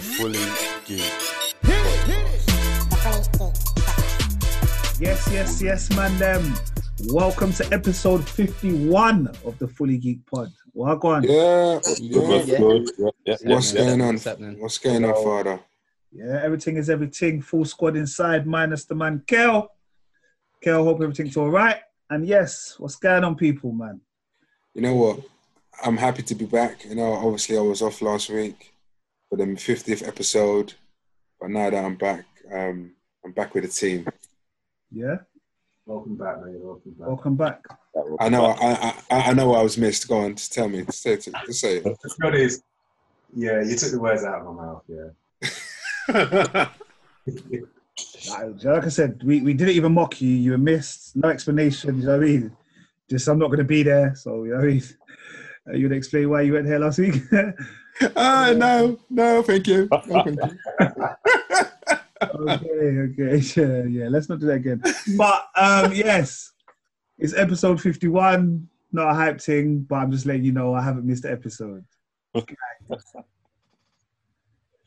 the fully geek. Yes, yes, yes, man. Them. Welcome to episode 51 of the Fully Geek Pod. Well, go on. Yeah, yeah. good, good. Yeah, yeah, What's going on? What's? What's going on, father? Yeah, everything is everything. Full squad inside, minus the man Kel. Kel, hope everything's all right. And yes, what's going on, people, man? You know what? I'm happy to be back. You know, obviously I was off last week for the 50th episode, but now that I'm back, um, I'm back with the team. Yeah, Welcome back, mate. Welcome back. welcome back. I know, I, I, I know I was missed. Go on, just tell me, just say it. Just say it. The truth is, yeah, you took the words out of my mouth. Yeah. Like like I said, we, we didn't even mock you. You were missed. No explanation. You know what I mean? Just, I'm not going to be there. So, you know what I mean? Uh, you would explain why you went here last week? Ah, no, no, thank you. No, thank you. okay, okay, yeah, yeah. Let's not do that again. But um, yes, it's episode fifty-one. Not a hype thing, but I'm just letting you know I haven't missed the episode. Here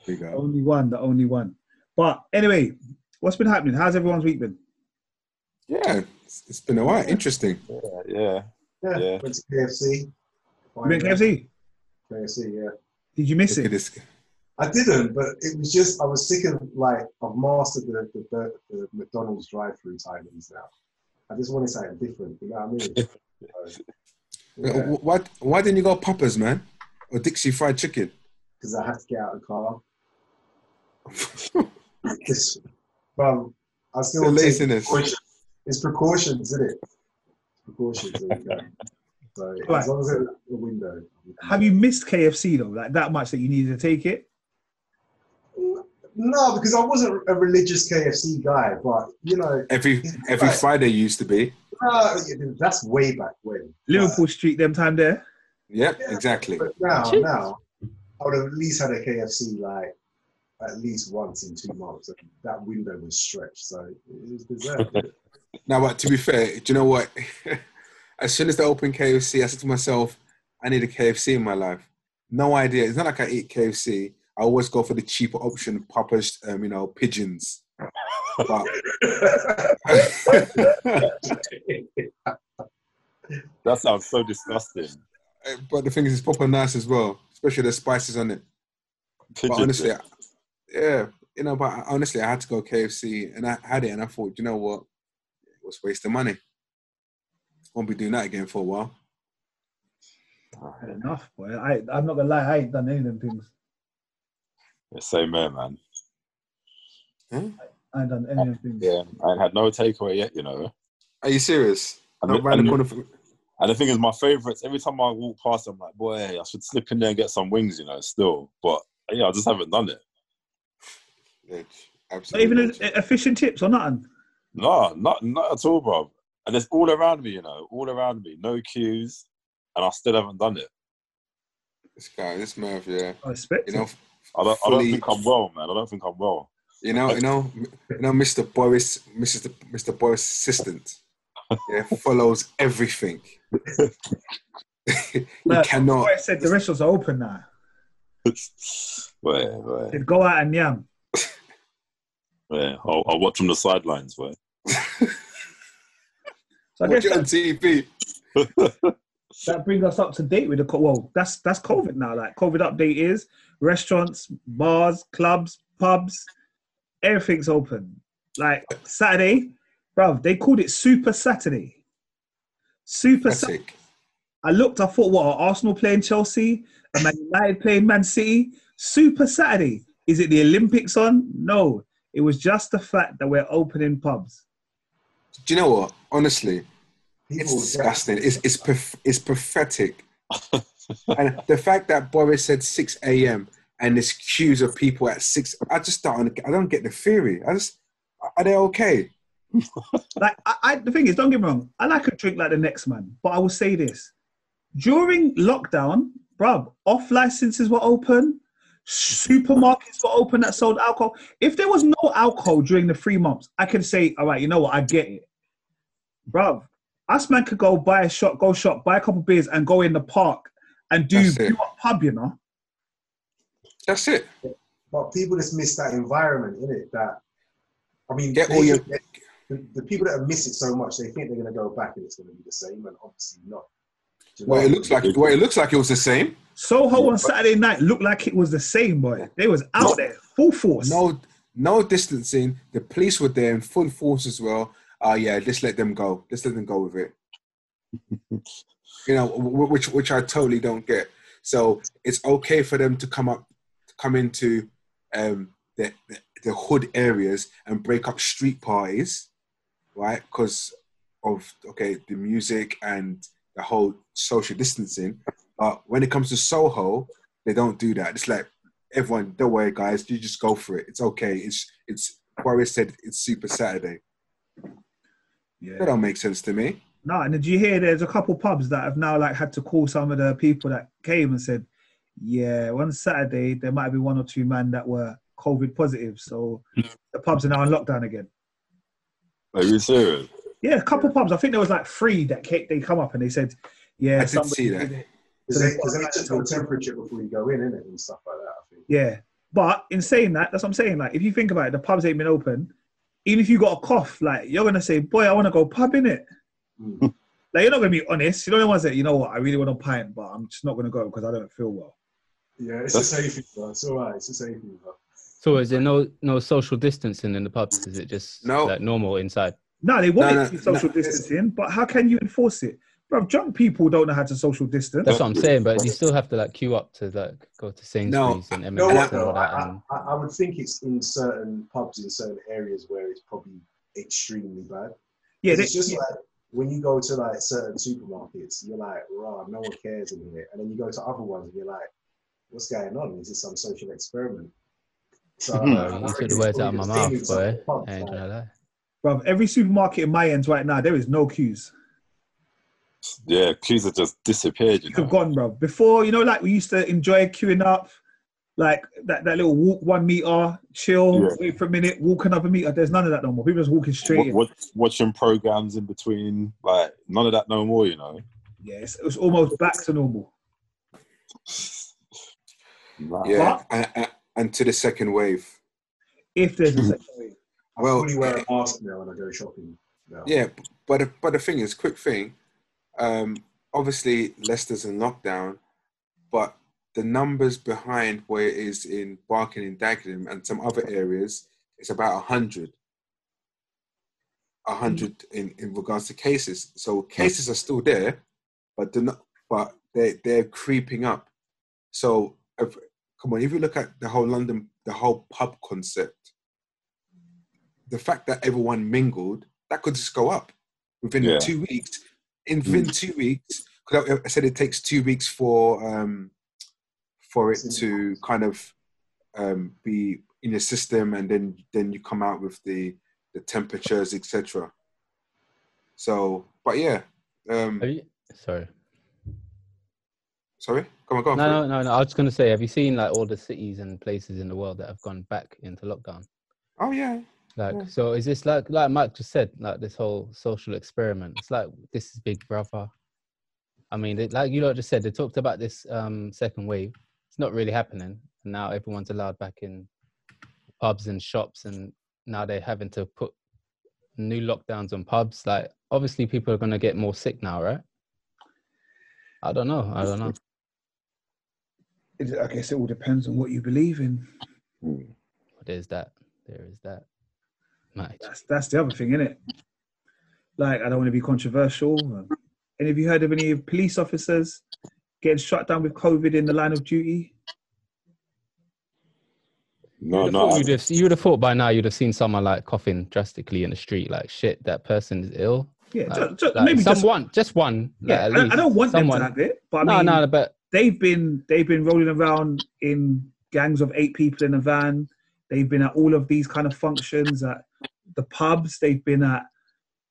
you go. Only one, the only one. But anyway, what's been happening? How's everyone's week been? Yeah, it's, it's been a while. Interesting. yeah, yeah. Yeah. Yeah. Went to KFC. You been KFC? KFC, yeah. Did you miss Look it? I didn't, but it was just I was sick of like I've mastered the the, the, the McDonald's drive-through timings now. I just wanted something different. You know what I mean? Uh, Why, why didn't you go Papa's, man? Or Dixy Fried Chicken? Because I had to get out of the car. It's, um, I The still take laziness. precautions. It's precautions, isn't it? Precautions. There you go. So Right. as long as it's the window. Have you missed KFC though? Like that much that you needed to take it? No, because I wasn't a religious KFC guy, but you know, Every every Right. Friday used to be. uh, that's way back when. Liverpool Street, them time there. Yep, Yeah. exactly. But now, now, I would have at least had a KFC like at least once in two months. And that window was stretched, so it was deserved. Now, but to be fair, do you know what? as soon as they opened KFC, I said to myself, I need a KFC in my life. No idea. It's not like I eat KFC. I always go for the cheaper option, Papa's, um, you know, pigeons. But, That sounds so disgusting. but the thing is, it's proper nice as well, especially the spices on it. But honestly. I- yeah, you know, but honestly, I had to go KFC and I had it and I thought, you know what? It was wasting money. Won't be doing that again for a while. Had enough, boy. I, I'm not gonna lie, I ain't done any of them things. Yeah, same here, man. Hmm? I ain't done any of them things. Yeah, I ain't had no takeaway yet, you know. Are you serious? And, Not the, round the and, corner from- and the thing is, my favourites, every time I walk past, I'm like, boy, I should slip in there and get some wings, you know, still. But yeah, I just haven't done it. Ledge. Not Absolutely. even ledge. a, a fish and chips or nothing. No, not not at all, bro. And it's all around me, you know, all around me. No cues, and I still haven't done it. This guy, this Merv, yeah. I expect You know, it. I don't, I don't think I'm well, man. I don't think I'm well. you know, you know, you know, Mr. Boris, Mrs. Mr. Boris' assistant, yeah, follows everything. you Look, cannot. I said the restaurants are open now. wait, wait, They'd go out and yam. Yeah, I'll, I'll watch from the sidelines, wait. So I Watch guess on that, TV. that brings us up to date with the co- well. That's that's COVID now. Like COVID update is restaurants, bars, clubs, pubs, everything's open. Like Saturday, bruv, they called it Super Saturday. Super Saturday. I looked, I thought, what, are Arsenal playing Chelsea? And Man United playing Man City? Super Saturday. Is it the Olympics on? No. It was just the fact that we're opening pubs. Do you know what? Honestly, it's disgusting. It's it's path- it's pathetic. and the fact that Boris said 6 a.m. and there's queues of people at six, I just don't. I don't get the theory. I just are they okay? Like, I, I, the thing is, don't get me wrong, I like a drink like the next man, but I will say this. During lockdown, bruv, off licenses were open, supermarkets were open that sold alcohol. If there was no alcohol during the three months, I could say, all right, you know what, I get it. Bruv, us man could go buy a shot, go shop, buy a couple beers, and go in the park and do That's it. pub, you know. That's it. but people just miss that environment in it. That I mean, Get they all your- the, the people that miss it so much, they think they're going to go back and it's going to be the same, and obviously not. Do you know Well, it looks like well, it looks like it was the same. Soho on Saturday night looked like it was the same, boy. They was out No. there full force. No, no distancing. The police were there in full force as well. Uh yeah, just let them go. Just let them go with it. you know, which which I totally don't get. So it's okay for them to come up, come into um, the, the the hood areas and break up street parties, right? Because of okay, the music and the whole social distancing. But when it comes to Soho, they don't do that. It's like everyone, don't worry, guys, you just go for it. It's okay. It's it's Warrior said it's Super Saturday. Yeah. That Yeah. don't make sense to me. No, and did you hear there's a couple pubs that have now like had to call some of the people that came and said, yeah, one Saturday there might be one or two men that were COVID positive, so mm. the pubs are now in lockdown again. Are you serious? Yeah, a couple pubs. I think there was like three that came, they come up and they said, yeah, I did somebody see that. did it. Because they, 'cause they took your temperature before you go in, innit, and stuff like that. I think. Yeah, but in saying that, that's what I'm saying. Like, if you think about it, the pubs ain't been open. Even if you got a cough, like you're gonna say, "Boy, I want to go pub in it." Mm. Like you're not gonna be honest. You're not the ones that you know what I really want a pint, but I'm just not gonna go because I don't feel well. Yeah, it's a safety, bro. It's all right. It's a safety, bro. So is there no no social distancing in the pubs? Is it just No. like normal inside? No, they want No, it to be social no. distancing, but how can you enforce it, bro? Drunk people don't know how to social distance. That's what I'm saying. But you still have to like queue up to like go to Sainsbury's and M&S know and what, though? all that. I, And I, I would think it's in certain pubs in certain areas where it's probably extremely bad. yeah, it's just yeah. like when you go to like certain supermarkets, you're like, raw, no one cares in here. And then you go to other ones and you're like, what's going on? Is this some social experiment? So, uh, you took the words out of my probably the same mouth, boy. pubs, I ain't like- gonna lie. Bro. Every supermarket in my ends right now, there is no queues. Yeah, queues have just disappeared. You Queues have gone, bro. Before, you know, like we used to enjoy queuing up, like that, that little walk one meter, chill, Yeah. wait for a minute, walk another meter. There's none of that no more. People just walking straight. Wa- in. watch, watching programs in between, like none of that no more. You know. Yeah, it's, it's almost back to normal. Nah. Yeah, and, and, and to the second wave. If there's a second wave. I Well, fully wear a mask now when I go shopping. Now. Yeah, but the, but the thing is, quick thing. Um, obviously, Leicester's in lockdown, but the numbers behind where it is in Barking and Dagenham and some other areas is about a hundred. A hundred in, in regards to cases. So cases are still there, but they're not, but they they're creeping up. So if, come on, if you look at the whole London, the whole pub concept, the fact that everyone mingled, that could just go up within Yeah. two weeks. In within two weeks, because I, I said it takes two weeks for um, for it to kind of um, be in your system, and then then you come out with the the temperatures, etc. So, but yeah, um, Have you? Sorry. sorry, come on, go on. No, no, no, no. I was just gonna say, have you seen like all the cities and places in the world that have gone back into lockdown? Oh yeah, Like, Yeah. so is this like like Mike just said, like this whole social experiment? It's like this is Big Brother. I mean, it, like you lot just said, they talked about this um, second wave. It's not really happening, and now everyone's allowed back in pubs and shops, and now they're having to put new lockdowns on pubs. Like, obviously, people are gonna get more sick now, right? I don't know. I don't know. It- I guess it all depends on what you believe in. There's that. There is that. Mate. That's that's the other thing, isn't it? Like, I don't want to be controversial. Any of you heard of any police officers getting shut down with COVID in the line of duty? No, You'd have no. thought you'd, have, you'd have thought by now you'd have seen someone like coughing drastically in the street, like shit, that person is ill. Yeah, Like, ju- ju- like maybe just someone, just one. like, yeah. at I, I don't want someone. them to have it, but I no, mean, no, but they've been they've been rolling around in gangs of eight people in a van. They've been at all of these kind of functions at the pubs. They've been at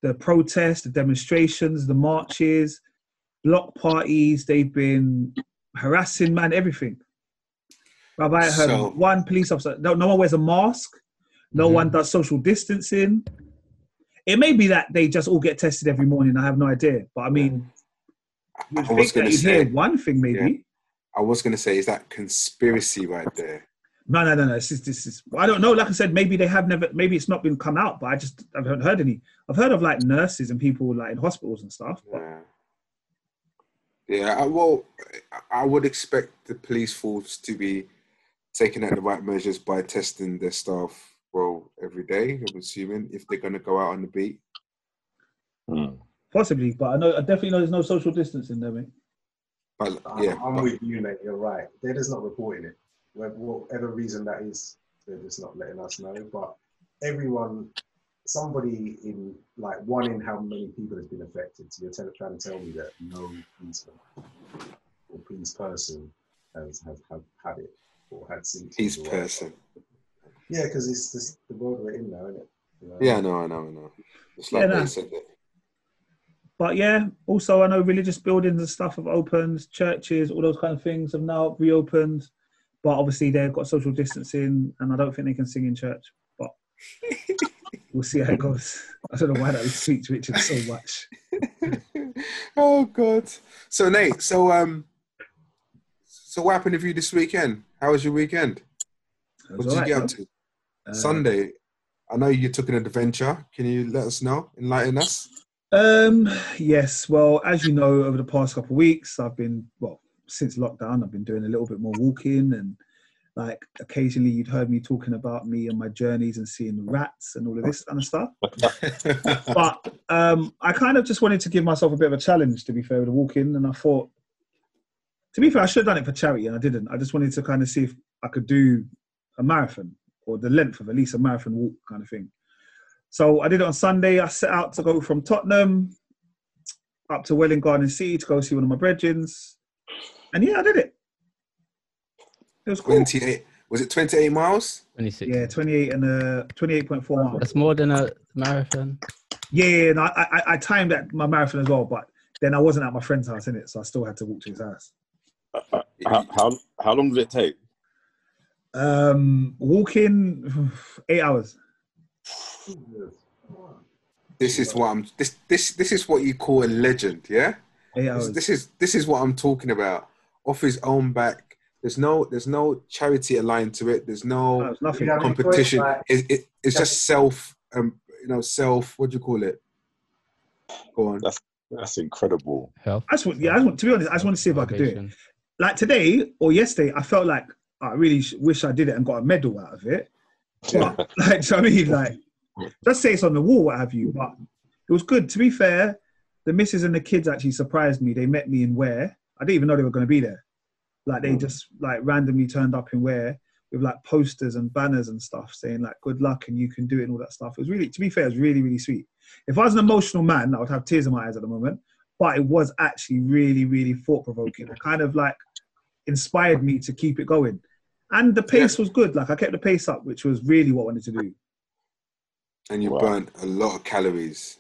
the protests, the demonstrations, the marches, block parties. They've been harassing man, everything. Have I heard So- one police officer? No, no one wears a mask. No Mhm. one does social distancing. It may be that they just all get tested every morning. I have no idea, but I mean, I, was think gonna that you'd hear say, one thing maybe. I was gonna say, is that conspiracy right there? No, no, no, no. This is, this is. I don't know. Like I said, maybe they have never. Maybe it's not been come out, but I just I haven't heard any. I've heard of like nurses and people like in hospitals and stuff. But Yeah. Yeah, I, well, I I would expect the police force to be taking out the right measures by testing their staff well every day. I'm assuming if they're going to go out on the beat. Hmm. possibly, but I know I definitely know there's no social distancing there, mate. But I'm, yeah, I'm but- with you, mate. You're right. They're just not reporting it. Wha- Whatever reason that is, they're just not letting us know. But everyone, somebody in like one in how many people has been affected. So you're trying to tell me that no policeman or police person has, has, have had it or had symptoms. Peace person. Yeah, because it's just the world we're in now, isn't it? You know? Yeah, I know, I know, I know. It's like Yeah, they no. said that. But yeah, also I know religious buildings and stuff have opened, churches, all those kind of things have now reopened. But obviously they've got social distancing, and I don't think they can sing in church. But we'll see how it goes. I don't know why that speaks Richard so much. oh God. So Nate, so um, so what happened with you this weekend? How was your weekend? It What was did you get up to? Uh, Sunday. I know you took an adventure. Can you let us know? Enlighten us. Um, yes. Well, as you know, over the past couple of weeks, I've been well since lockdown. I've been doing a little bit more walking, and like occasionally, you'd heard me talking about me and my journeys and seeing rats and all of this kind of stuff. But um, I kind of just wanted to give myself a bit of a challenge, to be fair, with the walking, and I thought, to be fair, I should have done it for charity, and I didn't. I just wanted to kind of see if I could do a marathon or the length of at least a marathon walk kind of thing. So I did it on Sunday. I set out to go from Tottenham up to Welwyn Garden City to go see one of my brethrens. And yeah, I did it. It was cool. Twenty-eight. Was it twenty-eight miles? 26. Yeah, 28 and uh, 28.4 miles. That's more than a marathon. Yeah, yeah, and I, I, I timed that my marathon as well, but then I wasn't at my friend's house in it, so I still had to walk to his house. How, how how long did it take? Um, walking eight hours. This is what I'm. This this this is what you call a legend. Yeah. Eight This, this is this is what I'm talking about. Off his own back. There's no there's no charity aligned to it. There's No, no it's nothing. Competition. Like- It, it, it's just self. Um, you know, self. What do you call it? Go on. That's that's incredible. Health. I just want, yeah, I just want, to be honest, I just want to see if I could do it. Like today or yesterday, I felt like I really wish I did it and got a medal out of it. But, like, so I mean, like, just say it's on the wall, what have you. But it was good. To be fair, the missus and the kids actually surprised me. They met me in Ware. I didn't even know they were going to be there. Like, they Mm. just like randomly turned up in Ware with like posters and banners and stuff saying like good luck and you can do it and all that stuff. It was really, to be fair, it was really, really sweet. If I was an emotional man, I would have tears in my eyes at the moment. But it was actually really, really thought provoking. It kind of like inspired me to keep it going. And the pace was good. Like I kept the pace up, which was really what I wanted to do. And you Wow. burnt a lot of calories.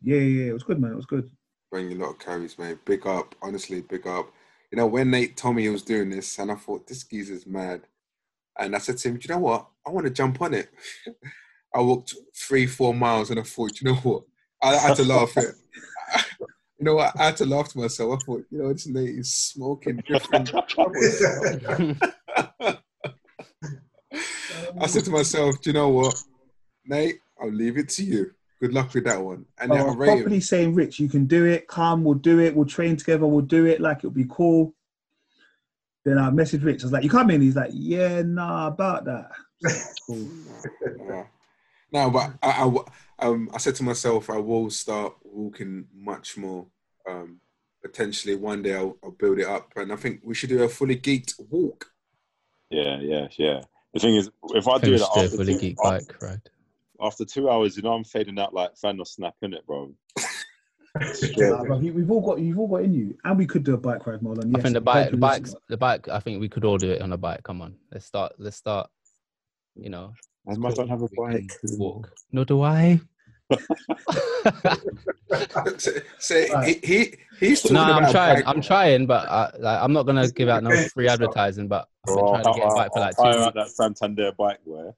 Yeah, yeah, yeah. It was good, man. It was good. Burnt a lot of calories, mate. Big up. Honestly, big up. You know, when Nate told me he was doing this, and I thought this geezer's mad. And I said to him, "Do you know what? I want to jump on it." I walked three, four miles, and I thought, "You know what? I, I had to laugh. It. you know what? I had to laugh to myself. I thought, you know, this Nate is smoking different. I said to myself, "Do you know what, Nate? I'll leave it to you. Good luck with that one." And I I was rate him. properly saying, Rich, you can do it. Come, we'll do it. We'll train together. We'll do it. Like it'll be cool. Then I messaged Rich. I was like, "You come in?" He's like, "Yeah, nah, about that." Cool. Uh, no, but I, I w- um, I said to myself, I will start walking much more. Um, potentially one day I'll, I'll build it up, and I think we should do a fully geeked walk. Yeah, yeah, yeah. The thing is, if I do it the after fully two, geek after, bike ride. After two hours, you know, I'm fading out like Thanos snap in it, bro. Nah, bro, we've all got you've all got in you, and we could do a bike ride, Marlon. I Yes, think the bike, the you bikes, the bike. I think we could all do it on a bike. Come on, let's start. Let's start. You know, I might don't have a bike. can Walk. No, do I? so, so Right. he, he he's talking no, I'm trying. bike- I'm trying, but I, like, I'm not gonna give out no free advertising. But I've been Oh, trying to get a bike for like I'll two hire out that Santander bike wear.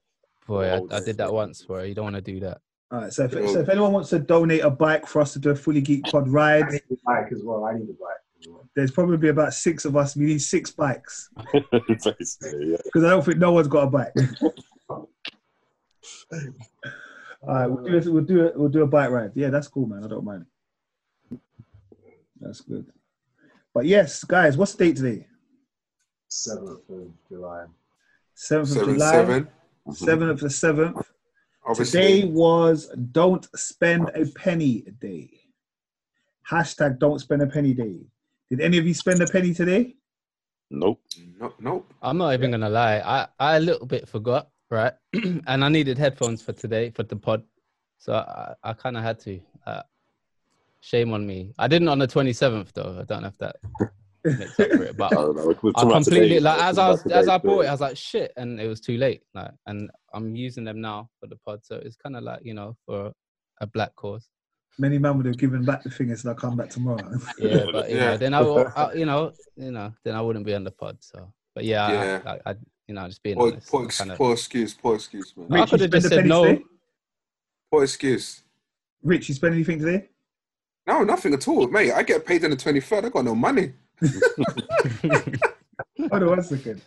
Boy, I, I did that once. Boy, you don't want to do that. All right, so if, so if anyone wants to donate a bike for us to do a fully geek pod I ride, need a bike as well. I need a bike. There's probably about six of us. We need six bikes Basically, yeah. because I don't think no one's got a bike. All right, we'll do, it, we'll do it. We'll do a bike ride. Yeah, that's cool, man. I don't mind. That's good. But yes, guys, what's the date today? Seventh of July. Seventh of Seven July. seven. Seventh of the seventh. Obviously, Today was Don't Spend a Penny Day. Hashtag Don't Spend a Penny Day. Did any of you spend a penny today? Nope. Nope. nope. I'm not even gonna lie. I I a little bit forgot, right? and I needed headphones for today for the pod, so I I kind of had to. Uh, shame on me. I didn't on the 27th though. I don't know if that makes up for it, but I know. We're- we're I completely today. like as I was talking as I bought it, I was like shit, and it was too late. Like, and I'm using them now for the pod, so it's kind of like you know for a black cause. Many men would have given back the thing and said, I'll come back tomorrow. Yeah, but you Yeah. know, then I, will- I, you know, you know, then I wouldn't be on the pod. So, but yeah, Yeah. I, I, I you know, just being Poor, honest. poor, kinda- poor excuse. Poor excuse, man. I could have just spend a said no. today? Poor excuse. Rich, you spend anything today? No, nothing at all, mate. I get paid on the twenty third. I got no money. Hold on one second.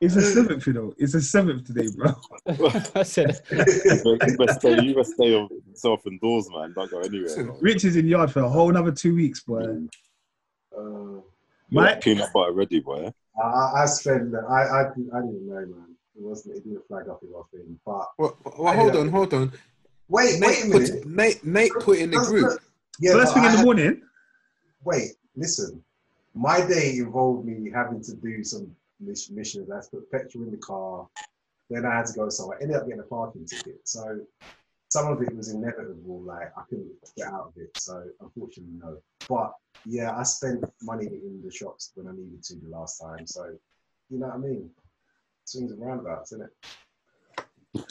It's a seventh, you know. It's a seventh today, bro. I said, You best stay, you best stay yourself indoors, man. Don't go anywhere. bro. Rich is in yard for a whole another two weeks, boy. Uh, You Mike? Peanut butter ready, boy. I, I I spent. I, I I didn't know, man. It wasn't. It didn't flag up in my thing. But Well, well hold on, hold on. wait, wait a Nate minute. put, Nate, Nate put in the group. let's- Yeah, First thing I in the had- morning, Wait, listen. My day involved me having to do some missions. I had to put petrol in the car. Then I had to go somewhere. I ended up getting a parking ticket. So some of it was inevitable. Like I couldn't get out of it. So unfortunately, no. But yeah, I spent money in the shops when I needed to the last time. So you know what I mean? Swings and roundabouts, isn't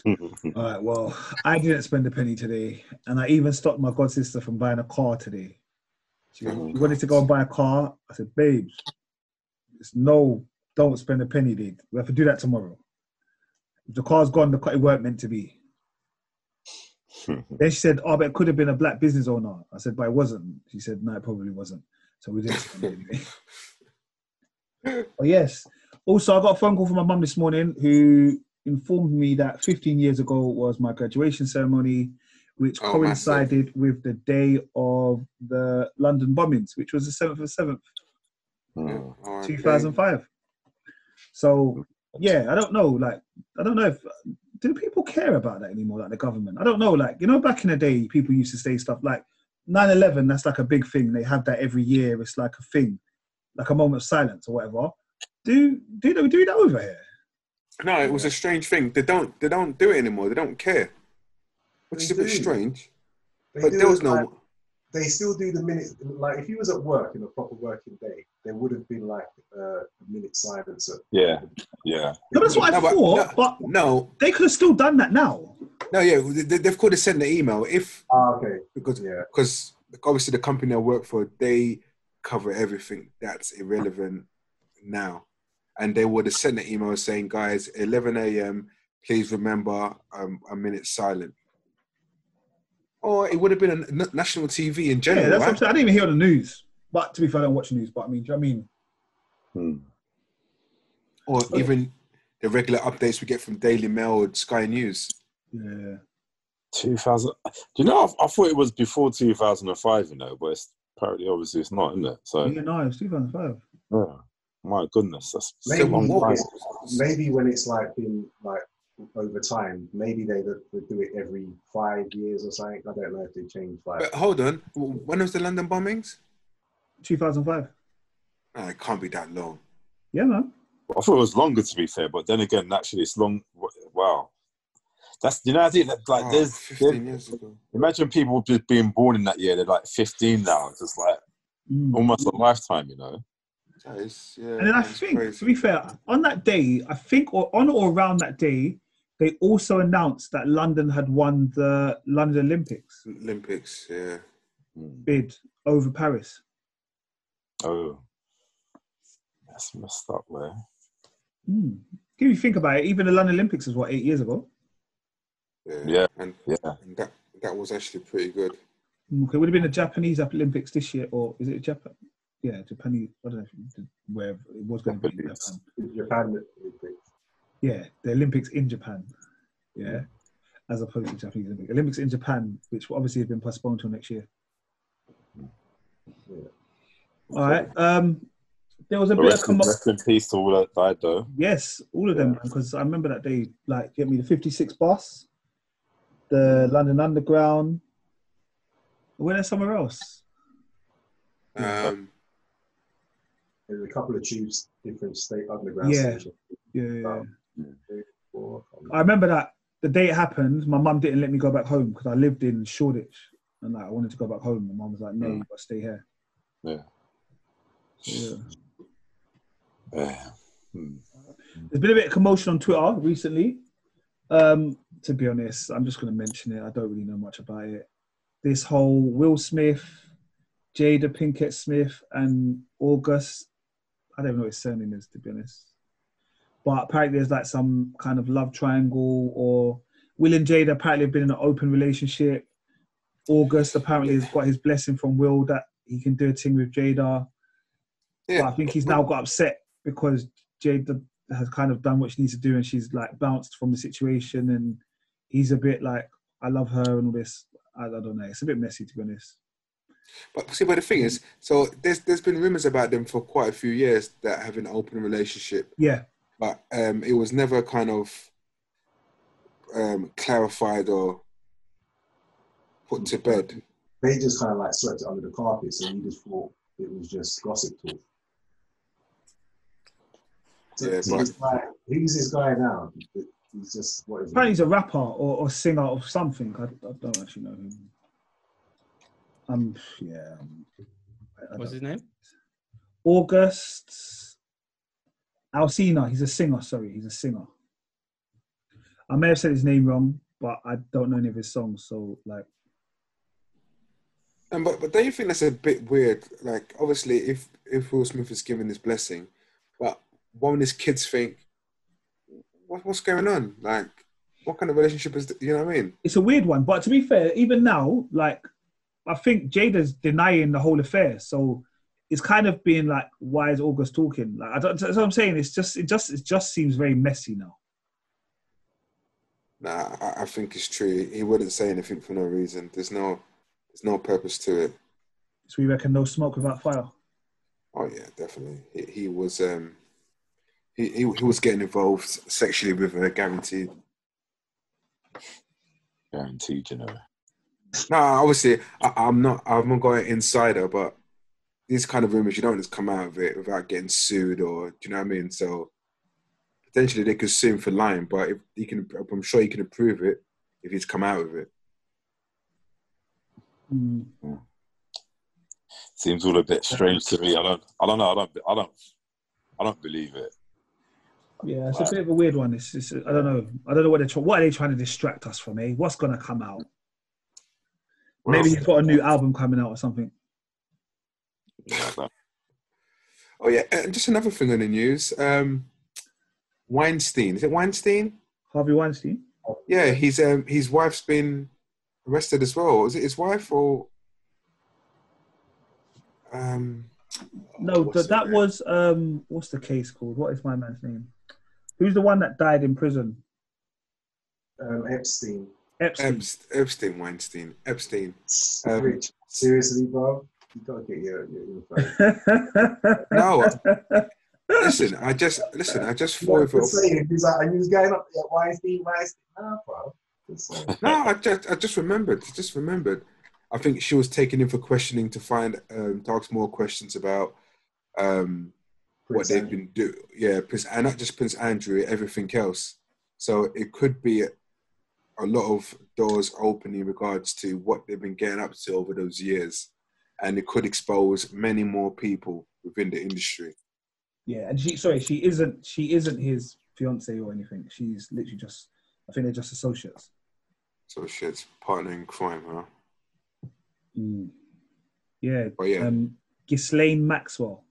it? All right, well, I didn't spend a penny today, and I even stopped my god sister from buying a car today. She Oh, she wanted to go and buy a car. I said, babes, it's no, don't spend a penny, dude. We have to do that tomorrow. If the car's gone, the car it weren't meant to be. Then she said, oh, but it could have been a black business owner. I said, but it wasn't. She said, no, it probably wasn't. So we didn't spend oh, yes. Also, I got a phone call from my mum this morning who informed me that 15 years ago was my graduation ceremony, which Oh, coincided with the day of the London bombings, which was the 7th of 7th, Mm. Oh, okay. 2005. So, yeah, I don't know. Like, I don't know if do people care about that anymore, like the government? I don't know. Like, you know, back in the day, people used to say stuff like 9 11, that's like a big thing. They have that every year. It's like a thing, like a moment of silence or whatever. Do do they do that over here? No, it was a strange thing. They don't. They don't do it anymore. They don't care, which is a bit do. strange. They But there was no. like- they still do the minutes. Like if you was at work in a proper working day, there would have been like uh, a minute silence. At, Yeah, yeah. No, that's what I No, but- thought, no. but No, they could have still done that now. no, yeah, they, they've called to send the email if Ah, okay. because Yeah. because obviously the company I work for they cover everything that's irrelevant now, and they would have sent an email saying, "Guys, 11 a.m. Please remember um, a minute silent." Or it would have been a national TV in Yeah, general, that's what I'm right? saying. I didn't even hear on the news. But to be fair, I don't watch news. But I mean, do you know what I mean? Hmm. or even the regular updates we get from Daily Mail or Sky News. Yeah. 2000. Do you know? I, I thought it was before 2005. You know, but it's apparently, obviously, it's not, isn't it? So, Yeah, no, it's 2005. yeah. My goodness, that's Maybe still a long Maybe when it's like been like over time, maybe they would would do it every five years or something. I don't know if they change like. But hold on, when was the London bombings? 2005. Oh, it can't be that long. Yeah, man. I thought it was longer, to be fair. But then again, actually, it's long. Wow. That's you know, I think that, like Oh, there's, 15 there's years ago. imagine people just being born in that year. They're like 15 now. It's just like Mm. almost a lifetime, you know. That is, yeah, And then I think, crazy. to be fair, on that day, I think, or on or around that day, they also announced that London had won the London Olympics Olympics, yeah. Hmm. bid over Paris. Oh, that's messed up, man. Mm. If you think about it, even the London Olympics was what eight years ago. Yeah. Yeah. And, Yeah. and that that was actually pretty good. Mm, Okay, would have been the Japanese Olympics this year, or is it Japan? yeah, Japan. I don't know if it did- where it was going to be. Japan. Japan Olympics. Yeah, the Olympics in Japan. Yeah, as opposed to Japanese Olympics. Olympics in Japan, which obviously have been postponed till next year. Yeah. All right. Um, there was a bit of Rest, in- commo- rest in peace to all that died though. Yes, all of them, because I remember that day, like, get me the 56 bus, the London Underground. Went there somewhere else. Um, There's a couple of tubes, different state underground Yeah. stations. Yeah, yeah. Three, four, I remember that the day it happened, my mum didn't let me go back home because I lived in Shoreditch, and like I wanted to go back home. My mum was like, "No, Mm. you got to stay here." Yeah. Yeah. Yeah. Hmm. There's been a bit of commotion on Twitter recently. Um, to be honest, I'm just going to mention it. I don't really know much about it. This whole Will Smith, Jada Pinkett Smith, and August. I don't know what his surname is, to be honest. But apparently, there's like some kind of love triangle, or Will and Jada apparently have been in an open relationship. August apparently has got his blessing from Will that he can do a thing with Jada. yeah, But I think he's now got upset because Jade has kind of done what she needs to do and she's like bounced from the situation and he's a bit like, I love her and all this. I, I don't know. It's a bit messy to be honest. But see, but the thing is, so there's there's been rumors about them for quite a few years that have an open relationship, Yeah. But um, it was never kind of um, clarified or put to bed. They just kind of like swept it under the carpet, so you just thought it was just gossip talk. So, Yeah, so but- this guy, who's this guy now? He's just what is Apparently he? he's a rapper or, or singer or something. I, I don't actually know him. Um, yeah. um, I- I What's don't- his name? August Alsina. He's a singer. Sorry, he's a singer. I may have said his name wrong, but I don't know any of his songs. So like, And but but don't you think that's a bit weird? Like obviously, if if Will Smith is given this blessing, but what when his kids think, what, what's going on? Like, what kind of relationship is? th- You know what I mean? it's a weird one. But to be fair, even now, like I think Jada's denying the whole affair. So it's kind of being like, why is August talking? Like I don't, that's what I'm saying. It's just it just it just seems very messy now. Nah, I, I think it's true. He wouldn't say anything for no reason. There's no there's no purpose to it. So we reckon no smoke without fire. Oh yeah, definitely. He, he was um he, he he was getting involved sexually with her, guaranteed. Guaranteed, you know. No, obviously I, I'm not I'm not going insider, but these kind of rumors you don't just come out of it without getting sued or do you know what I mean? So potentially they could sue him for lying, but if he can I'm sure he can approve it if he's come out with it. Mm. Seems all a bit strange to me. I don't. I don't know. I don't. I don't. I don't believe it. Yeah, it's a bit of a weird one. It's, it's I don't know. I don't know what they're trying. What are they trying to distract us from? Eh? What's gonna come out? Maybe he's got a new album coming out or something. Yeah, I don't- Oh yeah, and just another thing on the news. Um Weinstein. Is it Weinstein? Harvey Weinstein. Yeah, he's um his wife's been arrested as well. Is it his wife or um No, what's th- her that name? was um. What's the case called? What is my man's name? Who's the one that died in prison? Um, Epstein. Epstein. Epst- Epstein Weinstein. Epstein. Um, seriously, bro, you gotta get your, your. No, listen, I just listen, I just You thought know, if it just was, saying, he's like, and he going up there, Weinstein, Weinstein. Nah, bro. Just saying. No, I just I just remembered. I just remembered. I think she was taken in for questioning to find um to ask more questions about um what they've been do yeah prince and not just prince andrew everything else so it could be a, a lot of doors open in regards to what they've been getting up to over those years and it could expose many more people within the industry yeah, and she sorry, she isn't. She isn't his fiance or anything. She's literally just. I think they're just associates. so shit's partner in crime huh Mm. Yeah. but yeah Um, Ghislaine Maxwell.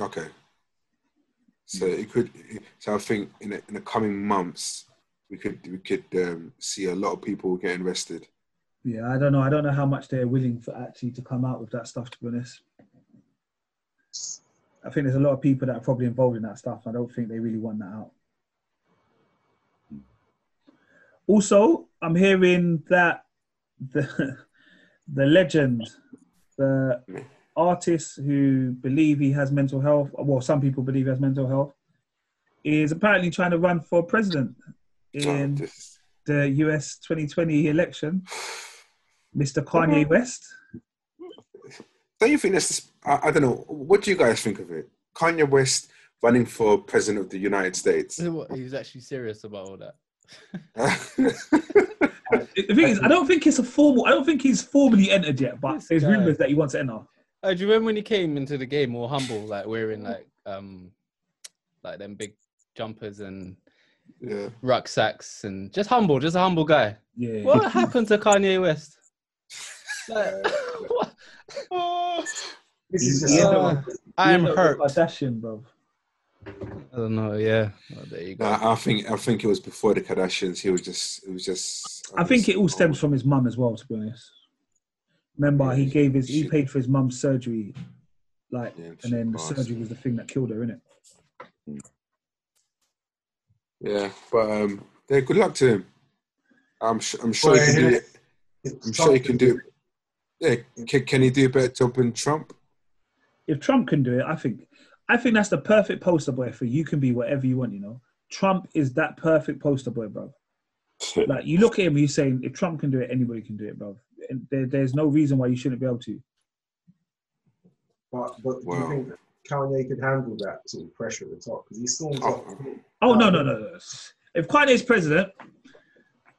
okay so it could so i think in the, in the coming months we could we could um, see a lot of people getting arrested Yeah, I don't know. I don't know how much they're willing for actually to come out with that stuff. To be honest. I think there's a lot of people that are probably involved in that stuff. I don't think they really want that out. Also, I'm hearing that the the legend, the artist who believe he has mental health, well, some people believe he has mental health, is apparently trying to run for president Oh, in this- the US 2020 election. Mr. Kanye West. Don't you think that's? I, I don't know. What do you guys think of it? Kanye West running for president of the United States. What, he was actually serious about all that. The thing is, I don't think it's a formal. I don't think he's formally entered yet, but there's rumors that he wants to enter. Oh, do you remember when he came into the game all humble, like wearing like um like them big jumpers and yeah. rucksacks and just humble, just a humble guy. Yeah. What happened to Kanye West? Like, what? This is just he's Uh, I am hurt. Kardashian, bro. I don't know. Yeah, well, there you go. No, I think I think it was before the Kardashians. He was just. It was just. I think it all stems from his mum as well. To be honest, remember he gave his he paid for his mum's surgery, like, Yeah, and then the surgery was the thing that killed her, innit? Yeah, but um, yeah, good luck to him. I'm su- I'm sure he can do yeah. It. I'm sure he can do it. Yeah, can, can he do a better job than Trump? If Trump can do it, I think I think that's the perfect poster boy for you can be whatever you want. You know, Trump is that perfect poster boy, bro. Like you look at him, he's saying if Trump can do it, anybody can do it, bro. And there, there's no reason why you shouldn't be able to. But, but do you think Kanye could handle that sort of pressure at the top? Because he storms Oh. up. Oh no, no, no, no. If Kanye's president,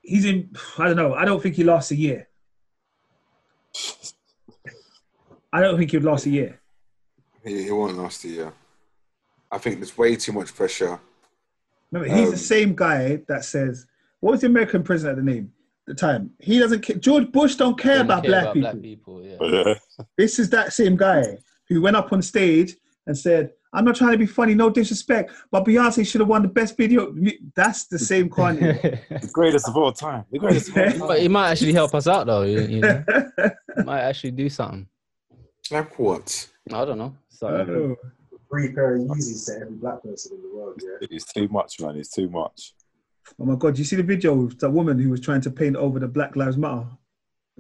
he's in. I don't know. I don't think he lasts a year. I don't think he'd last a year. He, he won't last a year. I think there's way too much pressure. Remember, he's Um, the same guy that says, "What was the American president at the name?" The time he doesn't. Care. George Bush don't care Don't about care black about people. black people. Yeah. yeah. This is that same guy who went up on stage and said, "I'm not trying to be funny, no disrespect, but Beyonce should have won the best video." That's the same Kanye. The greatest of all time. The greatest of all time. but he might actually help us out though. You, you know, He might actually do something. Like what? I don't know. So uh-huh. Oh. Three pair of Yeezys to every black person in the world, yeah. He's too much, man. It's too much. Oh my god! You see the video of that woman who was trying to paint over the Black Lives Matter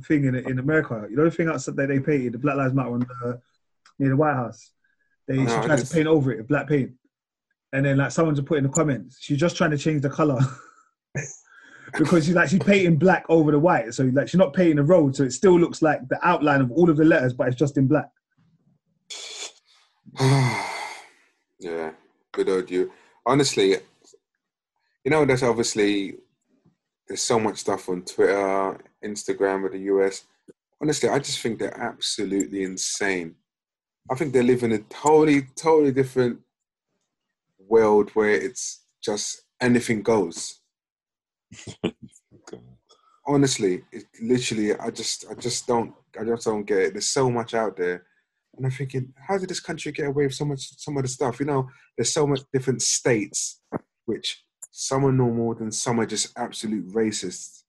thing in in America. You know the thing outside that they painted the Black Lives Matter on the near the White House. They she No, I tried to paint over it with black paint, and then like someone just put in the comments, she's just trying to change the color because she's like she's painting black over the white. So like she's not painting the road, so it still looks like the outline of all of the letters, but it's just in black. yeah, good old you. Honestly, you know, there's obviously there's so much stuff on Twitter, Instagram with the US. Honestly, I just think they're absolutely insane. I think they live in a totally, totally different world where it's just anything goes. Honestly, it literally, I just, I just don't, I just don't get it. There's so much out there, and I'm thinking, how did this country get away with so much, some of the stuff? You know, there's so much different states, which some are normal, and some are just absolute racists.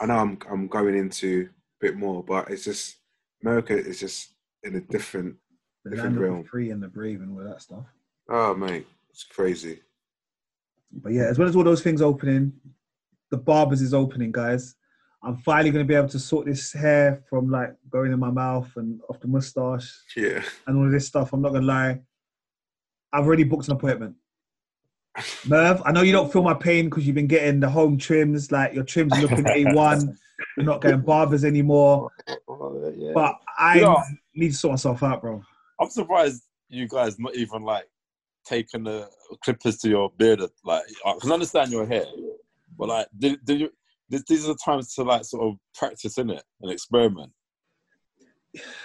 I know I'm, I'm going into a bit more, but it's just America is just in a different. The Different land of realm. the free and the brave and all that stuff. Oh mate, it's crazy. But yeah, as well as all those things opening, the barbers is opening, guys. I'm finally going to be able to sort this hair from like going in my mouth and off the mustache Yeah. and all of this stuff. I'm not going to lie. I've already booked an appointment. Merv, I know you don't feel my pain because you've been getting the home trims, like your trims are looking A1. You're not getting barbers anymore. Oh, yeah. But I Yeah. Need to sort myself out, bro. I'm surprised you guys not even like taking the clippers to your beard. Like, I can understand your hair, but like, do, do you? This, these are the times to like sort of practice in it and experiment.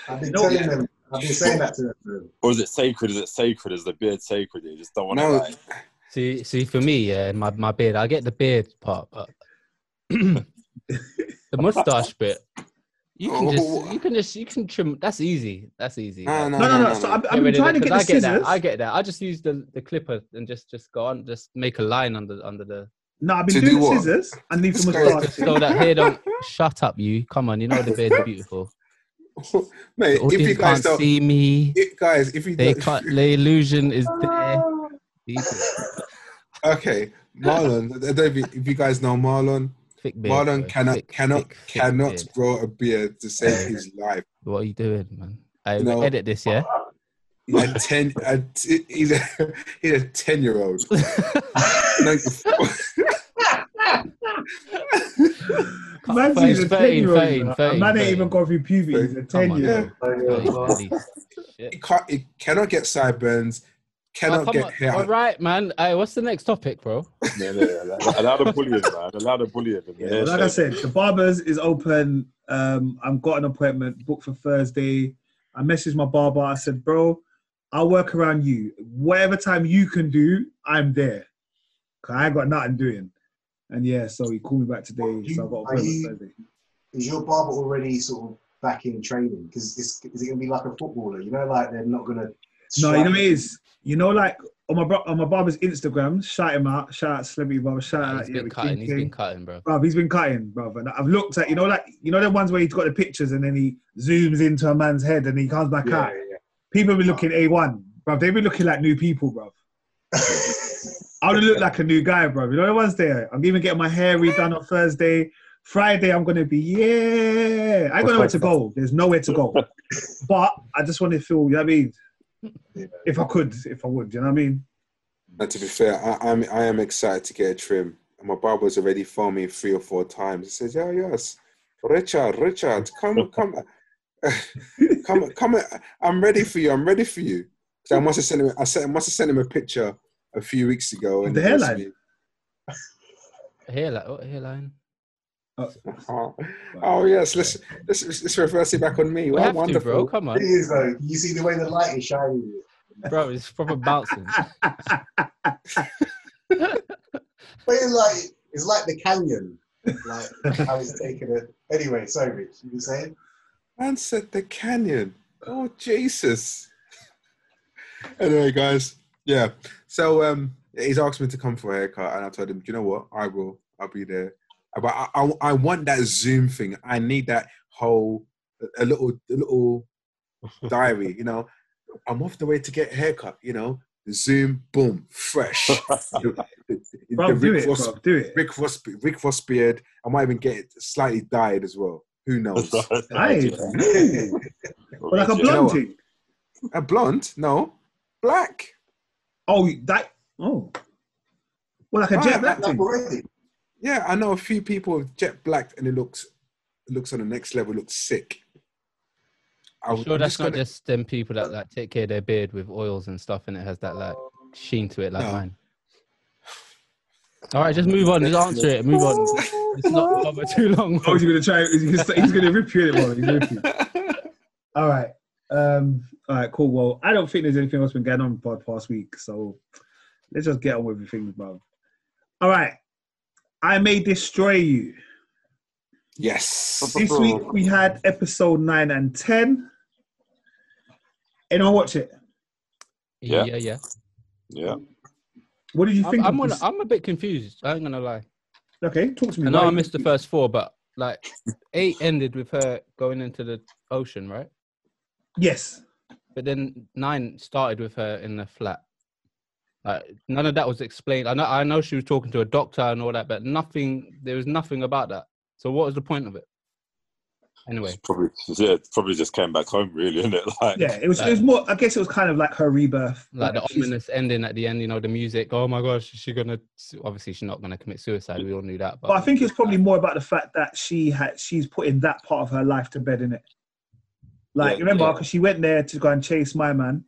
I've been No, telling yeah. them, I've been saying that to them. Or is it sacred? Is it sacred? Is the beard sacred? You just don't want to like. see, see, for me, yeah, my my beard, I get the beard part, but the mustache bit, you oh, can Oh. just, you can just, you can trim. That's easy. That's easy. no, no, No, no, no, no. So. I've, I've been trying to get the I get scissors. that. I get that. I just use the the clipper and just just go on, just make a line under under the No, I've been To doing do the what? scissors underneath the This guy- moustache. so that hair don't shut up. You come on, you know the beard's beautiful. Mate, The if you guys can't don't, see me. if, guys, if you They don't, can't. The illusion is there. Okay, Marlon. I don't know if you, if you guys know Marlon. Thick beard, Marlon bro. cannot Thick, cannot thick, thick cannot beard. grow a beard to save his life. What are you doing, man? I You know- edit this, yeah. A ten, a t- he's a he's a ten year old. Man, Thirteen, he's a 10 thirteen, year thirteen, old. thirteen, Man ain't even gone through puberty. He's a Come 10 on, year old. Thirteen, he, can't, he cannot get sideburns. Cannot come get on. hair. All right, man. Hey, what's the next topic, bro? Yeah, yeah, yeah. Allow the bullying, man. Allow the bullying. and Yeah, hair like I said, the barbers is open. Um, I've got an appointment booked for Thursday. I messaged my barber. I said, bro, I'll work around you. Whatever time you can do, I'm there. Cause I ain't got nothing doing. And yeah, so he called me back today. So I've got an Are appointment you- Thursday. Is your barber already sort of back in training? Because is it going to be like a footballer? You know, like they're not going to. No, you know what it is. You know, like on my bro- on my barber's Instagram, shout him out, shout out celebrity barber, shout out. He's yeah, been the cutting. King He's King. been cutting, bro. Bruv, he's been cutting, bruv. And I've looked at, you know, like you know the ones where he's got the pictures and then he zooms into a man's head and he comes back Yeah, out. yeah, People be looking A1, bro. They be looking like new people, bruv. yeah. I would look like a new guy, bro. You know the ones there. I'm even getting my hair redone on Thursday. Friday, I'm gonna be yeah. I ain't got nowhere to go. There's nowhere to go. But I just want to feel. You know what I mean? Yeah. If I could, if I would. You know what I mean? And to be fair, I, I'm I am excited to get a trim. My barber's already phoned me three or four times. He says, "Yeah, yes, Richard, Richard, come, come, come, come. I'm ready for you. I'm ready for you." So I must have sent him. I sent, I must have sent him a picture a few weeks ago. The he goes to hairline? Hairline. Hairline? Oh, oh yes, let's let's let's reverse it back on me. We Well, have to, bro. Come on, is though. You see the way the light is shining. bro. It's proper bouncing. But it's like it's like the canyon, like how it's taken a. Anyway, sorry, Rich. You were saying? Man said the canyon. Oh Jesus. anyway, guys. Yeah. So um he's asked me to come for a haircut and I told him, Do you know what? I will. I'll be there. But I, I, I want that Zoom thing. I need that whole a little a little diary, you know. I'm off the way to get a haircut, you know. Zoom, boom, fresh. The- the- the do Rick it, Ross- bruv. Do it. Rick Ross, Rick Ross beard. I might even get it slightly dyed as well. Who knows? Aye. Ooh. But like a blonde what? thing. A blonde? No, black. Oh, that. Oh. Well, like a jet black Like thing. already. Yeah, I know a few people with jet black, and it looks it looks on the next level. Looks sick. I, I'm I'm sure that's just not gonna- just them people that like take care of their beard with oils and stuff, and it has that like sheen to it, like No. mine. All right, just move on. Just answer it. Move on. It's not bother too long. Oh, he's gonna try. He's gonna, he's gonna rip you in it, bro. All right. Um. All right. Cool. Well, I don't think there's anything else been going on for the past week, so let's just get on with things, bro. All right. I may destroy you. yes. This week we had episode nine and ten. Anyone watch it? Yeah. yeah, yeah. Yeah. What did you I'm, think? I'm, of on, this? I'm a bit confused. I ain't gonna lie. Okay, talk to me. I know Why I you- missed the first four, but like eight ended with her going into the ocean, right? Yes. But then nine started with her in the flat. Like none of that was explained. I know I know she was talking to a doctor and all that, but nothing. There was nothing about that. So what was the point of it? Anyway, It's probably yeah, probably just came back home, really, isn't it? Like, Yeah, it was. It was more. I guess it was kind of like her rebirth. like the ominous ending at the end. You know, the music. Oh my gosh, is she gonna? Obviously, she's not gonna commit suicide. We all knew that. But, But I think it's probably more about the fact that she had she's putting that part of her life to bed in it. Like Yeah, remember, yeah. because she went there to go and chase my man,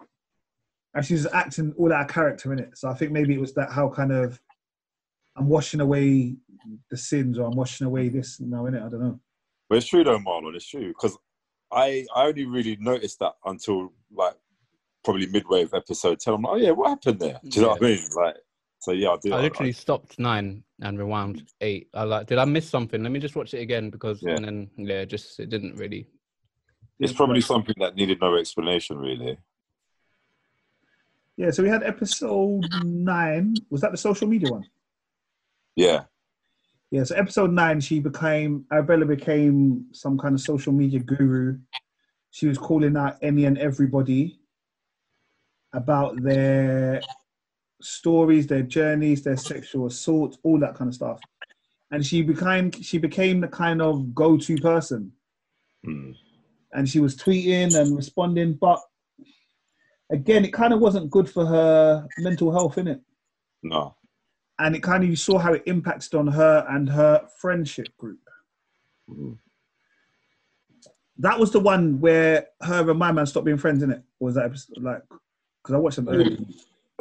and she's acting all out of character in it. So I think maybe it was that how kind of I'm washing away the sins, or I'm washing away this. now in it, I don't know. But it's true though, Marlon. It's true because I I only really noticed that until like probably midway of episode ten. I'm like, oh yeah, what happened there? Do you know what I mean? Like, so yeah, I do. I I- literally stopped nine and rewound eight. I like, did I miss something? Let me just watch it again because, Yeah. and then yeah, just it didn't really. it's probably something that needed no explanation, really. Yeah, so we had episode nine. Was that the social media one? Yeah, Yeah, so episode nine, she became Arabella became some kind of social media guru. she was calling out any and everybody about their stories, their journeys, their sexual assault, all that kind of stuff. And she became she became the kind of go-to person. Mm. And she was tweeting and responding, but again, it kind of wasn't good for her mental health, innit? No. And it kind of you saw how it impacted on her and her friendship group. Mm. That was the one where her and my man stopped being friends, innit? Or was that episode, like because I watched them early.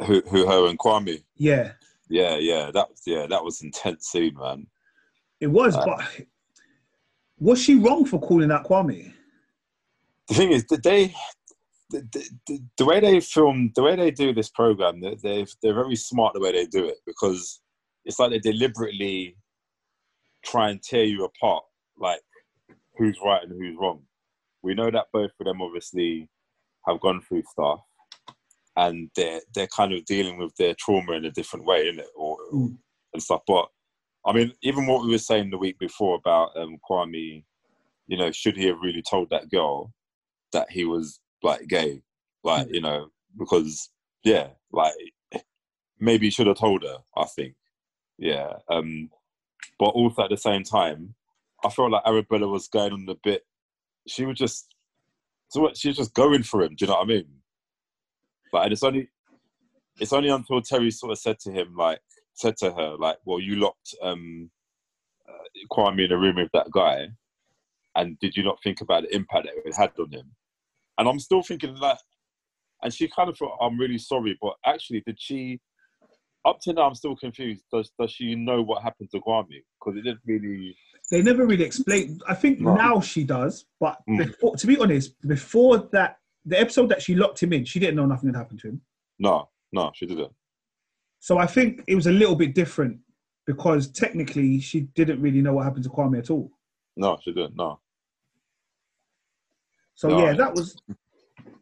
Who, who, her and Kwame? Yeah, Yeah, yeah. That was yeah, that was intense scene, man. it was. Uh, but was she wrong for calling out Kwame? The thing is, did they? The, the, the way they film, the way they do this program, they, they they're very smart the way they do it because it's like they deliberately try and tear you apart, like who's right and who's wrong. We know that both of them obviously have gone through stuff, and they're they're kind of dealing with their trauma in a different way, innit? Or Mm. and stuff. But I mean, even what we were saying the week before about um, Kwame, you know, should he have really told that girl that he was like gay? Like, you know, because yeah, like maybe he should have told her. I think, yeah. Um, but also at the same time, I felt like Arabella was going on a bit. She was just, so what? She was just going for him. Do you know what I mean? Like, and it's only, it's only until Terry sort of said to him, like, said to her, like, well, you locked um, uh, Kwame in a room with that guy, and did you not think about the impact that it had on him? And I'm still thinking that. and she kind of thought, I'm really sorry, but actually, did she? Up to now, I'm still confused. Does does she know what happened to Kwame? Because it didn't really. They never really explained. I think No. now she does, but Mm. before, to be honest, before that, the episode that she locked him in, she didn't know nothing had happened to him. No, no, she didn't. So I think it was a little bit different because technically she didn't really know what happened to Kwame at all. No, she didn't. No. So No. yeah, that was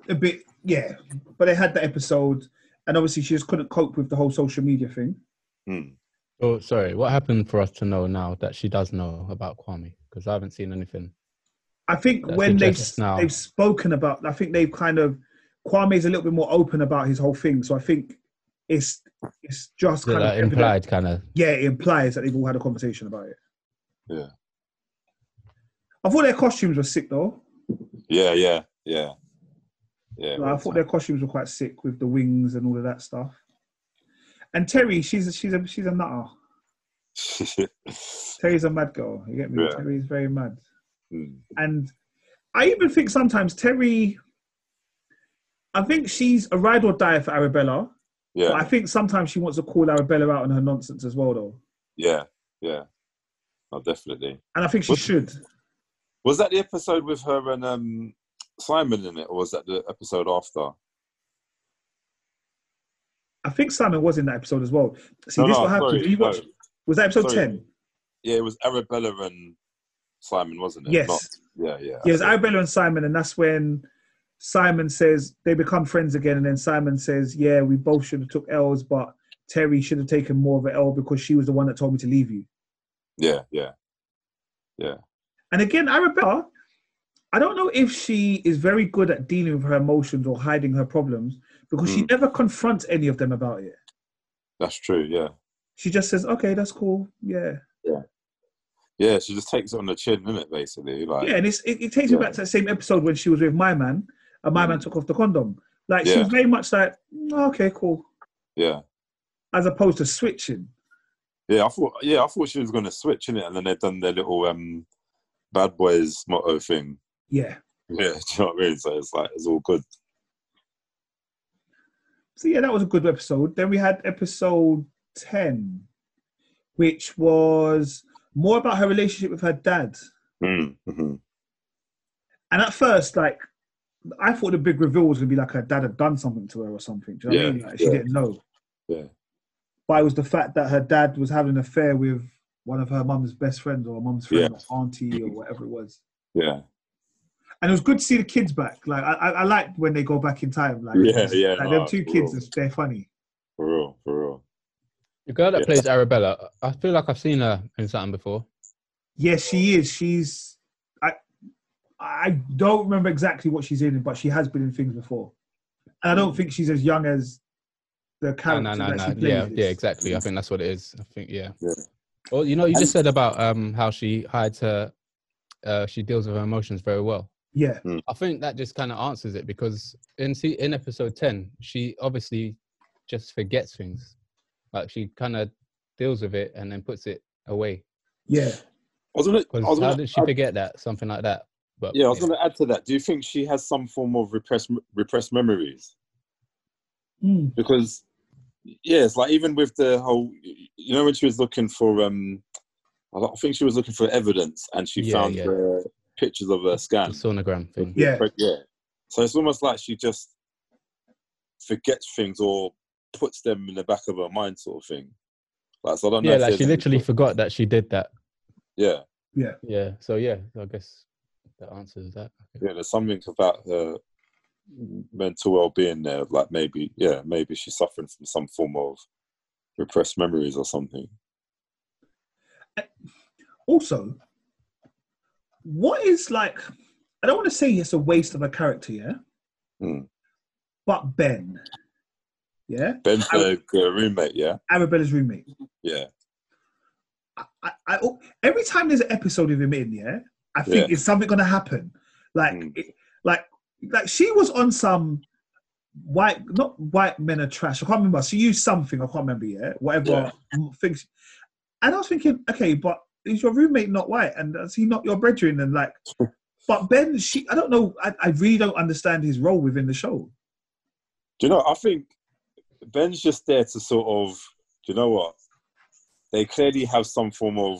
a bit yeah. But they had the episode, and obviously she just couldn't cope with the whole social media thing. Hmm. Oh, sorry. What happened for us to know now that she does know about Kwame? Because I haven't seen anything. I think when they've now. they've spoken about, I think they've kind of Kwame's a little bit more open about his whole thing. So I think it's it's just Is kind like of implied, kind of. Yeah, it implies that they've all had a conversation about it. Yeah. I thought their costumes were sick though. Yeah, yeah, yeah, yeah. I thought their costumes were quite sick with the wings and all of that stuff. And Terry, she's a, she's a she's a nutter. Terry's a mad girl. You get me? Yeah. Terry's very mad. Hmm. And I even think sometimes Terry, I think she's a ride or die for Arabella. But I think sometimes she wants to call Arabella out on her nonsense as well, though. yeah, yeah. Oh, definitely. And I think she What- should. Was that the episode with her and um, Simon in it, or was that the episode after? I think Simon was in that episode as well. See, No, this no, what happened. sorry, you watch? no. Was that episode ten? Yeah, it was Arabella and Simon, wasn't it? Yes. Not- yeah, yeah. Yeah, it was. Arabella and Simon, and that's when Simon says they become friends again, and then Simon says, "Yeah, we both should have took L's, but Terry should have taken more of an L because she was the one that told me to leave you." Yeah, yeah, yeah. And again, Arabella, I don't know if she is very good at dealing with her emotions or hiding her problems because she Mm. never confronts any of them about it. That's true. Yeah, She just says, "Okay, that's cool, yeah." yeah. Yeah, She just takes it on the chin, isn't it? Basically, like Yeah, and it's, it, it takes me back to that same episode when she was with my man, and my man took off the condom. Like she Yeah. was very much like, "Mm, "Okay, cool," yeah, as opposed to switching. yeah. I thought, yeah, I thought she was going to switch in it, and then they've done their little um, bad boys motto thing. Yeah. Yeah, do you know what I mean? So it's like it's all good. So yeah, that was a good episode. Then we had episode ten, which was more about her relationship with her dad. Mm, mhm. And at first, like, I thought the big reveal was gonna be like her dad had done something to her or something. Do you know what I mean? Like, she yeah. didn't know. Yeah, But it was the fact that her dad was having an affair with one of her mum's best friends or mum's friend or auntie or whatever it was. yeah, And it was good to see the kids back. Like I, I, I like when they go back in time. Like Yeah, yeah, like no, them two kids, real. they're funny. for real, for real. The girl that Yeah. plays Arabella, I feel like I've seen her in something before. Yes, she is. She's. I. I don't remember exactly what she's in, but she has been in things before. And I don't mm. think she's as young as the No, character no, no, that no. she plays. Yeah, yeah, exactly. I mm. think that's what it is. I think yeah. Yeah. Well, you know, you And- just said about um how she hides her, uh, she deals with her emotions very well. Yeah, I think that just kind of answers it because in see in episode ten, she obviously just forgets things. Like she kind of deals with it and then puts it away. yeah. I was gonna, I was Because how gonna, did she I- forget that? Something like that. But yeah, I was going to add to that. Do you think she has some form of repressed repressed memories? Mm. Because yeah, it's like even with the whole, you know, when she was looking for, um, I think she was looking for evidence, and she Yeah, found yeah. the pictures of her the scan. sonogram thing. Yeah. yeah. So it's almost like she just forgets things or puts them in the back of her mind, sort of thing. Like, so I don't know. Yeah, like she literally sort- forgot that she did that. Yeah. Yeah, Yeah. So yeah, I guess that answers that. yeah. There's something about her mental well-being there. Like maybe, yeah, maybe she's suffering from some form of repressed memories or something. Also, what is like? I don't want to say it's a waste of a character, yeah. Mm. But Ben, yeah, Ben's her uh, roommate. Yeah, Arabella's roommate. yeah, I, I, I, every time there's an episode of him in, yeah, I think Yeah. it's something gonna happen. Like, Mm. it, like, like she was on some white, not white men are trash. I can't remember. She used something. I can't remember. Yeah, whatever things. And I was thinking, okay, but is your roommate not white? And is he not your brethren? And like, but Ben, she, I don't know. I, I really don't understand his role within the show. Do you know? I think Ben's just there to sort of. Do you know what? They clearly have some form of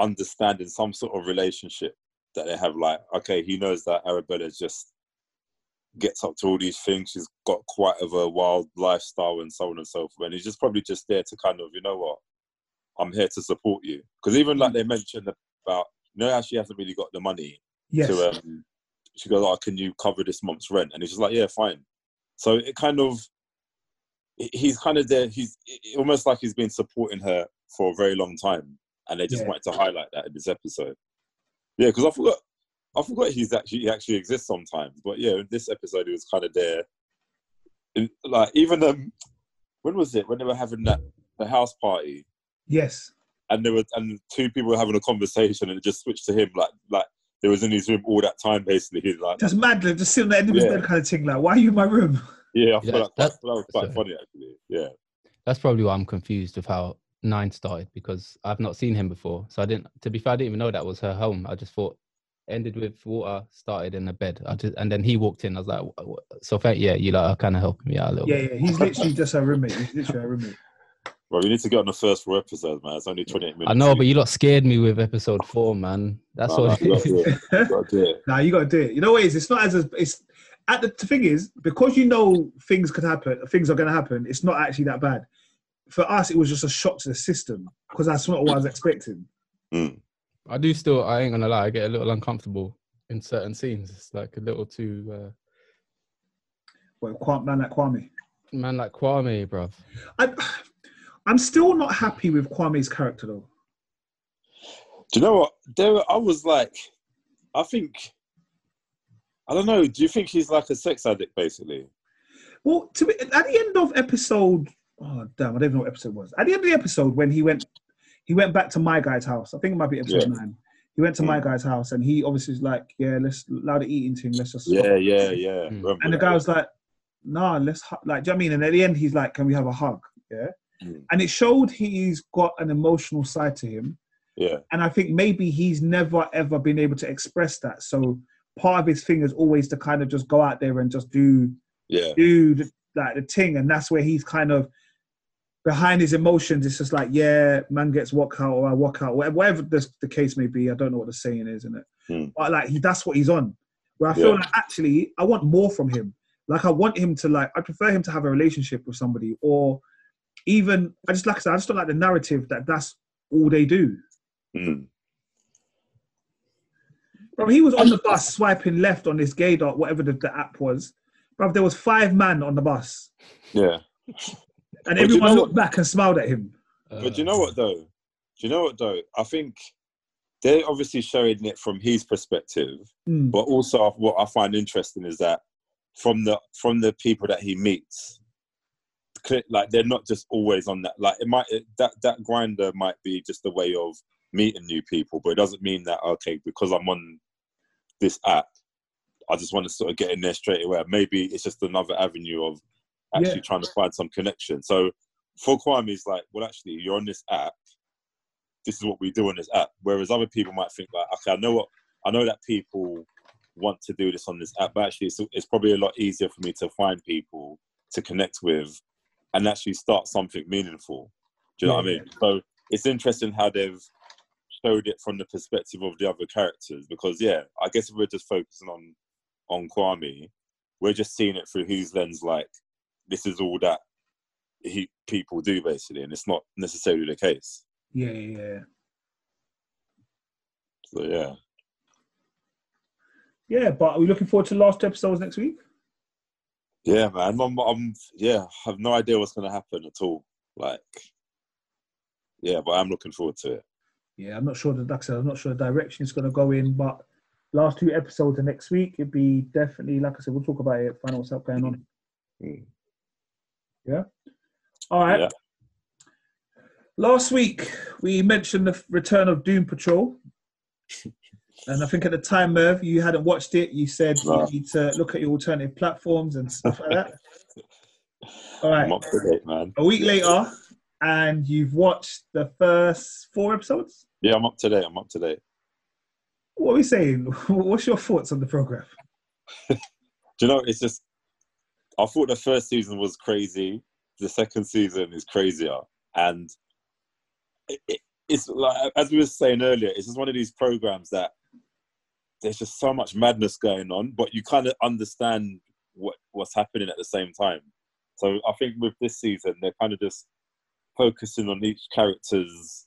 understanding, some sort of relationship that they have. Like, okay, he knows that Arabella just gets up to all these things. She's got quite of a wild lifestyle and so on and so forth. And he's just probably just there to kind of, you know what? I'm here to support you. Because even like they mentioned about, you know, how she hasn't really got the money Yes. to um she goes oh can you cover this month's rent and he's just like yeah fine so it kind of he's kind of there he's it- almost like he's been supporting her for a very long time and they just Yeah. wanted to highlight that in this episode yeah because i forgot i forgot he's actually he actually exists sometimes but yeah in this episode he was kind of there in, like even um when was it when they were having that the house party yes. and there were and two people were having a conversation and it just switched to him like like they was in his room all that time basically he's like Just mad, like, just sitting there, end of his Yeah. bed kind of thing. Like, why are you in my room? Yeah, I Yeah, feel like that- that, that was quite so- funny actually. Yeah, That's probably why I'm confused with how Nine started because I've not seen him before. So I didn't. To be fair, I didn't even know that was her home. I just thought ended with water, started in the bed. I just and then he walked in. I was like, "Wha- wha-" so thank yeah, you like are kind of helping me out a little. Yeah, bit. yeah. He's literally just her roommate. He's literally her roommate. well, we need to get on the first four episodes, man. It's only twenty eight minutes. I know, but you lot scared me with episode four, man. That's No, all. no, you gotta do it. You gotta do it. Nah, you gotta do it. You know what it is? It's not as a, it's at the, the thing is because you know things could happen, things are gonna happen. It's not actually that bad. For us, it was just a shock to the system because that's not what I was expecting. Mm. I do still. I ain't gonna lie. I get a little uncomfortable in certain scenes. It's like a little too. Uh, Well, man like Kwame. man, like Kwame, bruv. I, I'm still not happy with Kwame's character though. Do you know what? There, I was like, I think, I don't know. Do you think he's like a sex addict, basically? Well, to be, at the end of episode, oh damn, I don't even know what episode it was. At the end of the episode, when he went, he went back to my guy's house. I think it might be episode Yeah. nine. He went to Mm. my guy's house, and he obviously was like, "Yeah, let's allow the eating thing. Let's just." Yeah, yeah, yeah. Mm. And the guy was like, "Nah, let's hu-, like." Do you know what I mean? And at the end, he's like, "Can we have a hug?" Yeah. Mm. And it showed he's got an emotional side to him, yeah, and I think maybe he's never ever been able to express that. So part of his thing is always to kind of just go out there and just do yeah, do the, like the thing, and that's where he's kind of behind his emotions. It's just like, yeah, man gets walk out or I walk out, whatever, whatever the, the case may be. I don't know what the saying is, isn't it? Hmm. But like, he, that's what he's on. Where I feel Yeah. like actually, I want more from him. Like, I want him to like, I prefer him to have a relationship with somebody, or even I just like I said, I just don't like the narrative that that's all they do. Mm. Bro, he was on the bus swiping left on this gay dot, whatever the, the app was. Bro, there was five man on the bus, yeah. And But you everyone know looked back and smiled at him. But do you know what though? Do you know what though? I think they're obviously showing it from his perspective, Mm. but also what I find interesting is that from the from the people that he meets, like they're not just always on that. Like it might it, that that Grindr might be just a way of meeting new people, but it doesn't mean that okay because I'm on this app, I just want to sort of get in there straight away. Maybe it's just another avenue of actually Yeah. trying to find some connection. So for Kwame, it's like, well, actually, you're on this app. This is what we do on this app. Whereas other people might think like, okay, I know what I know that people want to do this on this app, but actually, it's, it's probably a lot easier for me to find people to connect with and actually start something meaningful. Do you know what I Yeah. mean? So it's interesting how they've showed it from the perspective of the other characters because yeah, I guess if we're just focusing on on Kwame, we're just seeing it through his lens like this is all that he people do basically, and it's not necessarily the case. Yeah, yeah, yeah. So yeah. Yeah, but are we looking forward to the last episodes next week? Yeah, man. I'm, I'm yeah, I have no idea what's gonna happen at all. Like yeah, but I'm looking forward to it. Yeah, I'm not sure that like I said, I'm not sure the direction it's gonna go in, but last two episodes of next week, it'd be definitely like I said, we'll talk about it, find out what's up going on. Mm. All right. Yeah. Last week we mentioned the return of Doom Patrol. And I think at the time, Merv, you hadn't watched it. You said No. you need to look at your alternative platforms and stuff like that. All right. I'm up to date, man. A week later, and you've watched the first four episodes. Yeah, I'm up to date. I'm up to date. What are we saying? What's your thoughts on the program? Do you know? It's just I thought the first season was crazy. The second season is crazier, and it, it, it's like as we were saying earlier, it's just one of these programs that there's just so much madness going on, but you kind of understand what what's happening at the same time. So I think with this season, they're kind of just focusing on each character's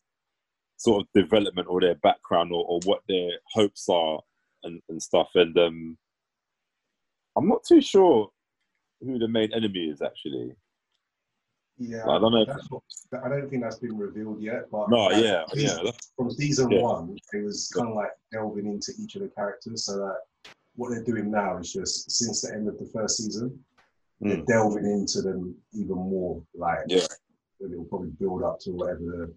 sort of development or their background or, or what their hopes are and, and stuff. And um, I'm not too sure who the main enemy is actually. Yeah, I don't know. If, what, I don't think that's been revealed yet. But no, that- yeah, yeah, from season Yeah. one, it was kind of like delving into each of the characters. So that what they're doing now is just since the end of the first season, they're Mm. delving into them even more. Like, Yeah. it'll probably build up to whatever the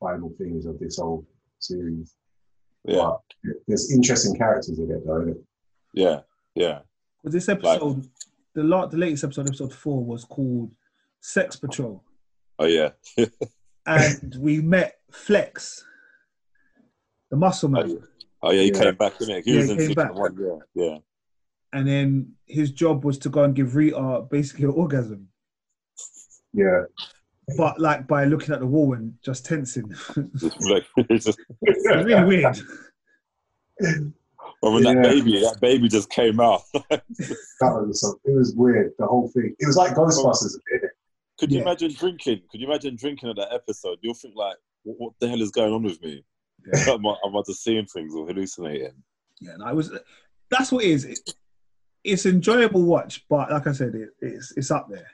final thing is of this whole series. yeah, But there's interesting characters in it, though. Isn't it? yeah, yeah. Well, this episode, the la- the latest episode, episode four, was called Sex Patrol, Oh yeah, and we met Flex, the muscle oh man, yeah, oh, yeah. He Yeah. came back, didn't he? He Yeah, was he in came back. one. Yeah, yeah, and then his job was to go and give Rita basically an orgasm, Yeah. but like by looking at the wall and just tensing. Just like, it's just, it's really weird. But when that baby, that baby just came out. That was some, it was weird. The whole thing. It was like Ghostbusters. a bit. Could you Yeah. imagine drinking? Could you imagine drinking at that episode? You'll think like, what, what the hell is going on with me? Yeah. I'm, I'm either seeing things or hallucinating. Yeah, no, I was. That's what it is. It, it's enjoyable watch, but like I said, it, it's it's up there.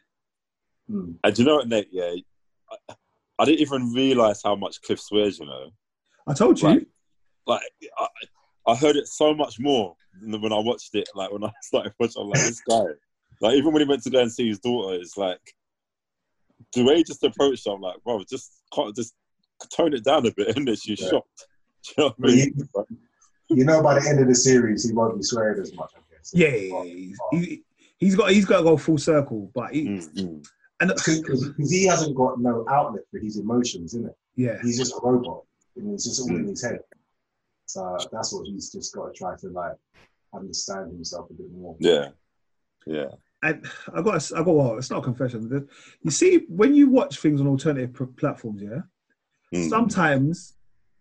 Hmm. And do you know what, Nate? Yeah, I, I didn't even realize how much Cliff swears. You know, I told you. Right. like I, I heard it so much more than when I watched it. Like when I started watching, I'm like this guy. Like even when he went to go and see his daughter, it's like the way he just approached. her, I'm like, bro, just can't just tone it down a bit, and then she's Yeah. shocked. Do you know what I mean? you, you know, by the end of the series, he won't be swearing as much. I guess. Yeah, yeah, yeah. He, he's got he's got to go full circle, but he, Mm, mm. and Because he hasn't got no outlet for his emotions, isn't it? yeah, He's just a robot, and it's just all in Mm. his head. So that's what he's just got to try to like understand himself a bit more. Yeah, yeah, and I got I got well, it's not a confession. You see, when you watch things on alternative pr- platforms, yeah, Mm. sometimes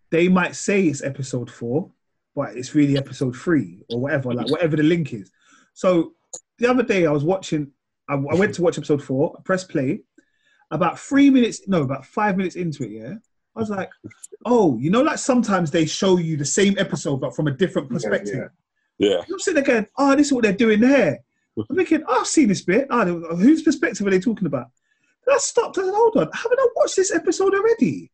they might say it's episode four, but it's really episode three or whatever, like whatever the link is. So the other day I was watching, I, I went to watch episode four, I pressed play. About three minutes, no, about five minutes into it, yeah, I was like, oh, you know, like sometimes they show you the same episode but from a different perspective. yeah. yeah. I'm sitting there going, oh, this is what they're doing there. I'm thinking, oh, I've seen this bit. Oh, whose perspective are they talking about? And I stopped. I said, hold on, haven't I watched this episode already?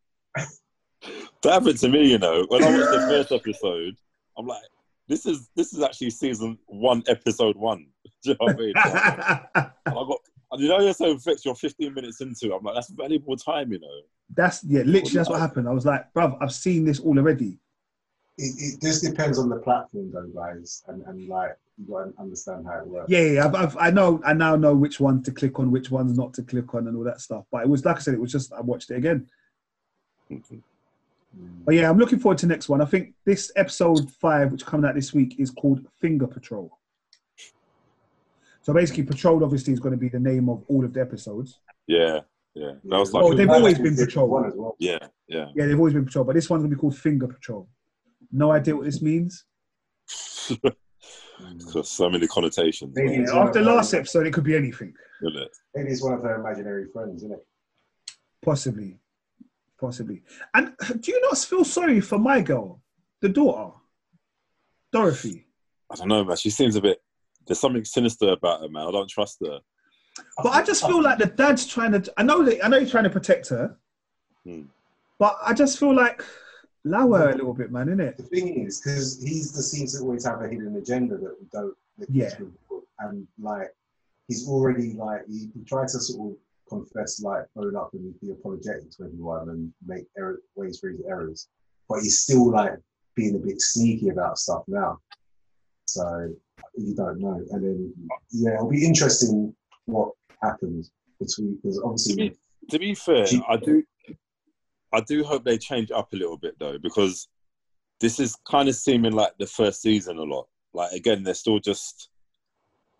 That happened to me, you know. When I watched the first episode, I'm like, this is this is actually season one, episode one. Do you know what I mean? And I got, you know, you're so fixed. You're 15 minutes into. it. I'm like, that's valuable time, you know. That's yeah, literally that's what happened. I was like, bruv, I've seen this all already. It, it just depends on the platform, though, guys, and, and like you got to understand how it works. Yeah, yeah, I've, I've, I know, I now know which one to click on, which ones not to click on, and all that stuff. But it was like I said, it was just I watched it again. Mm. But yeah, I'm looking forward to the next one. I think this episode five, which coming out this week, is called Finger Patrol. So basically, Patrol obviously is going to be the name of all of the episodes. Yeah, yeah. That was like, Oh, they've always been Season patrolled. One as well. yeah, yeah. Yeah, they've always been Patrol, but this one's going to be called Finger Patrol. No idea what this means. Got so many connotations. Maybe man, After of her- last episode, it could be anything. isn't it? Maybe it's one of her imaginary friends, isn't it? Possibly. Possibly. And do you not feel sorry for my girl, the daughter, Dorothy? I don't know, man. She seems a bit. There's something sinister about her, man. I don't trust her. But I just feel like the dad's trying to. I know that. I know he's trying to protect her. Hmm. But I just feel like allow her a little bit, man, innit? The thing is, because he's the seems to always have a hidden agenda that we don't. that Yeah. And like, he's already like he, he tried to sort of confess, like own up and be apologetic to everyone and make error, ways for his errors, but he's still like being a bit sneaky about stuff now. So you don't know, and then yeah, it'll be interesting what happens between because To be, to be fair, She- I do, I do hope they change up a little bit though, because this is kind of seeming like the first season a lot. Like again, they're still just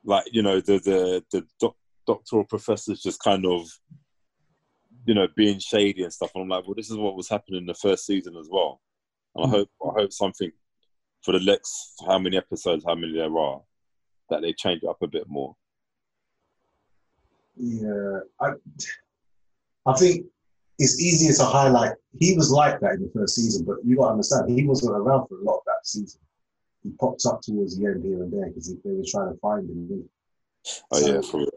like you know the the the doc, doctoral professors just kind of you know being shady and stuff. And I'm like, well, this is what was happening in the first season as well. And I mm. hope I hope something for the next how many episodes, how many there are, that they change up a bit more. Yeah, I, I think it's easier to highlight. He was like that in the first season, but you got to understand, he wasn't around for a lot of that season. He popped up towards the end here and there because they were trying to find him. Oh So- yeah, for real.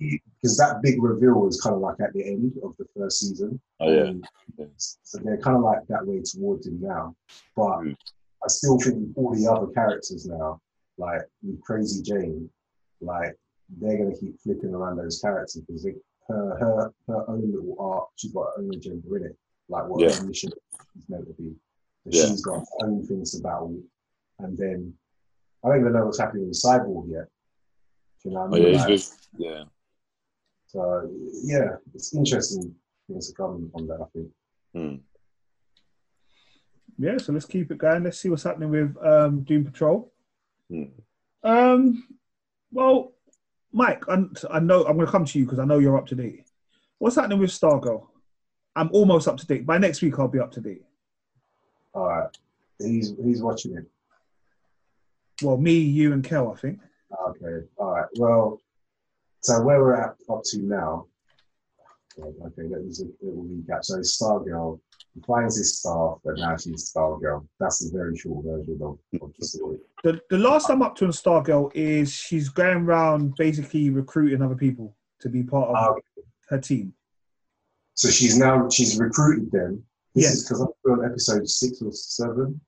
Because that big reveal was kind of like at the end of the first season. Oh yeah. So they're kind of like that way towards him now. But Mm. I still think all the other characters now, like with Crazy Jane, like they're gonna keep flipping around those characters because her her her own little art, she's got her own agenda in it, like what Yeah. her mission is meant to be. Yeah. She's got her own things to battle, and then I don't even know what's happening with Cyborg yet. Do you know what Oh I mean? yeah, Like, just, yeah. so yeah, it's interesting things to come on that. I think. Hmm. Yeah, so let's keep it going. Let's see what's happening with um, Doom Patrol. Hmm. Um, well, Mike, I, I know I'm going to come to you because I know you're up to date. What's happening with Stargirl? I'm almost up to date. By next week, I'll be up to date. All right, he's he's watching it. Well, me, you, and Kel, I think. Okay, all right. Well, so where we're at up to now. Okay, that was a little recap. So Stargirl he finds his staff, but now she's Stargirl. That's a very short version of, of the story. The, the last I'm up to on Stargirl is she's going around basically recruiting other people to be part of Ah, her team. So she's now she's recruited them. This Yes. is because I'm on episode six or seven.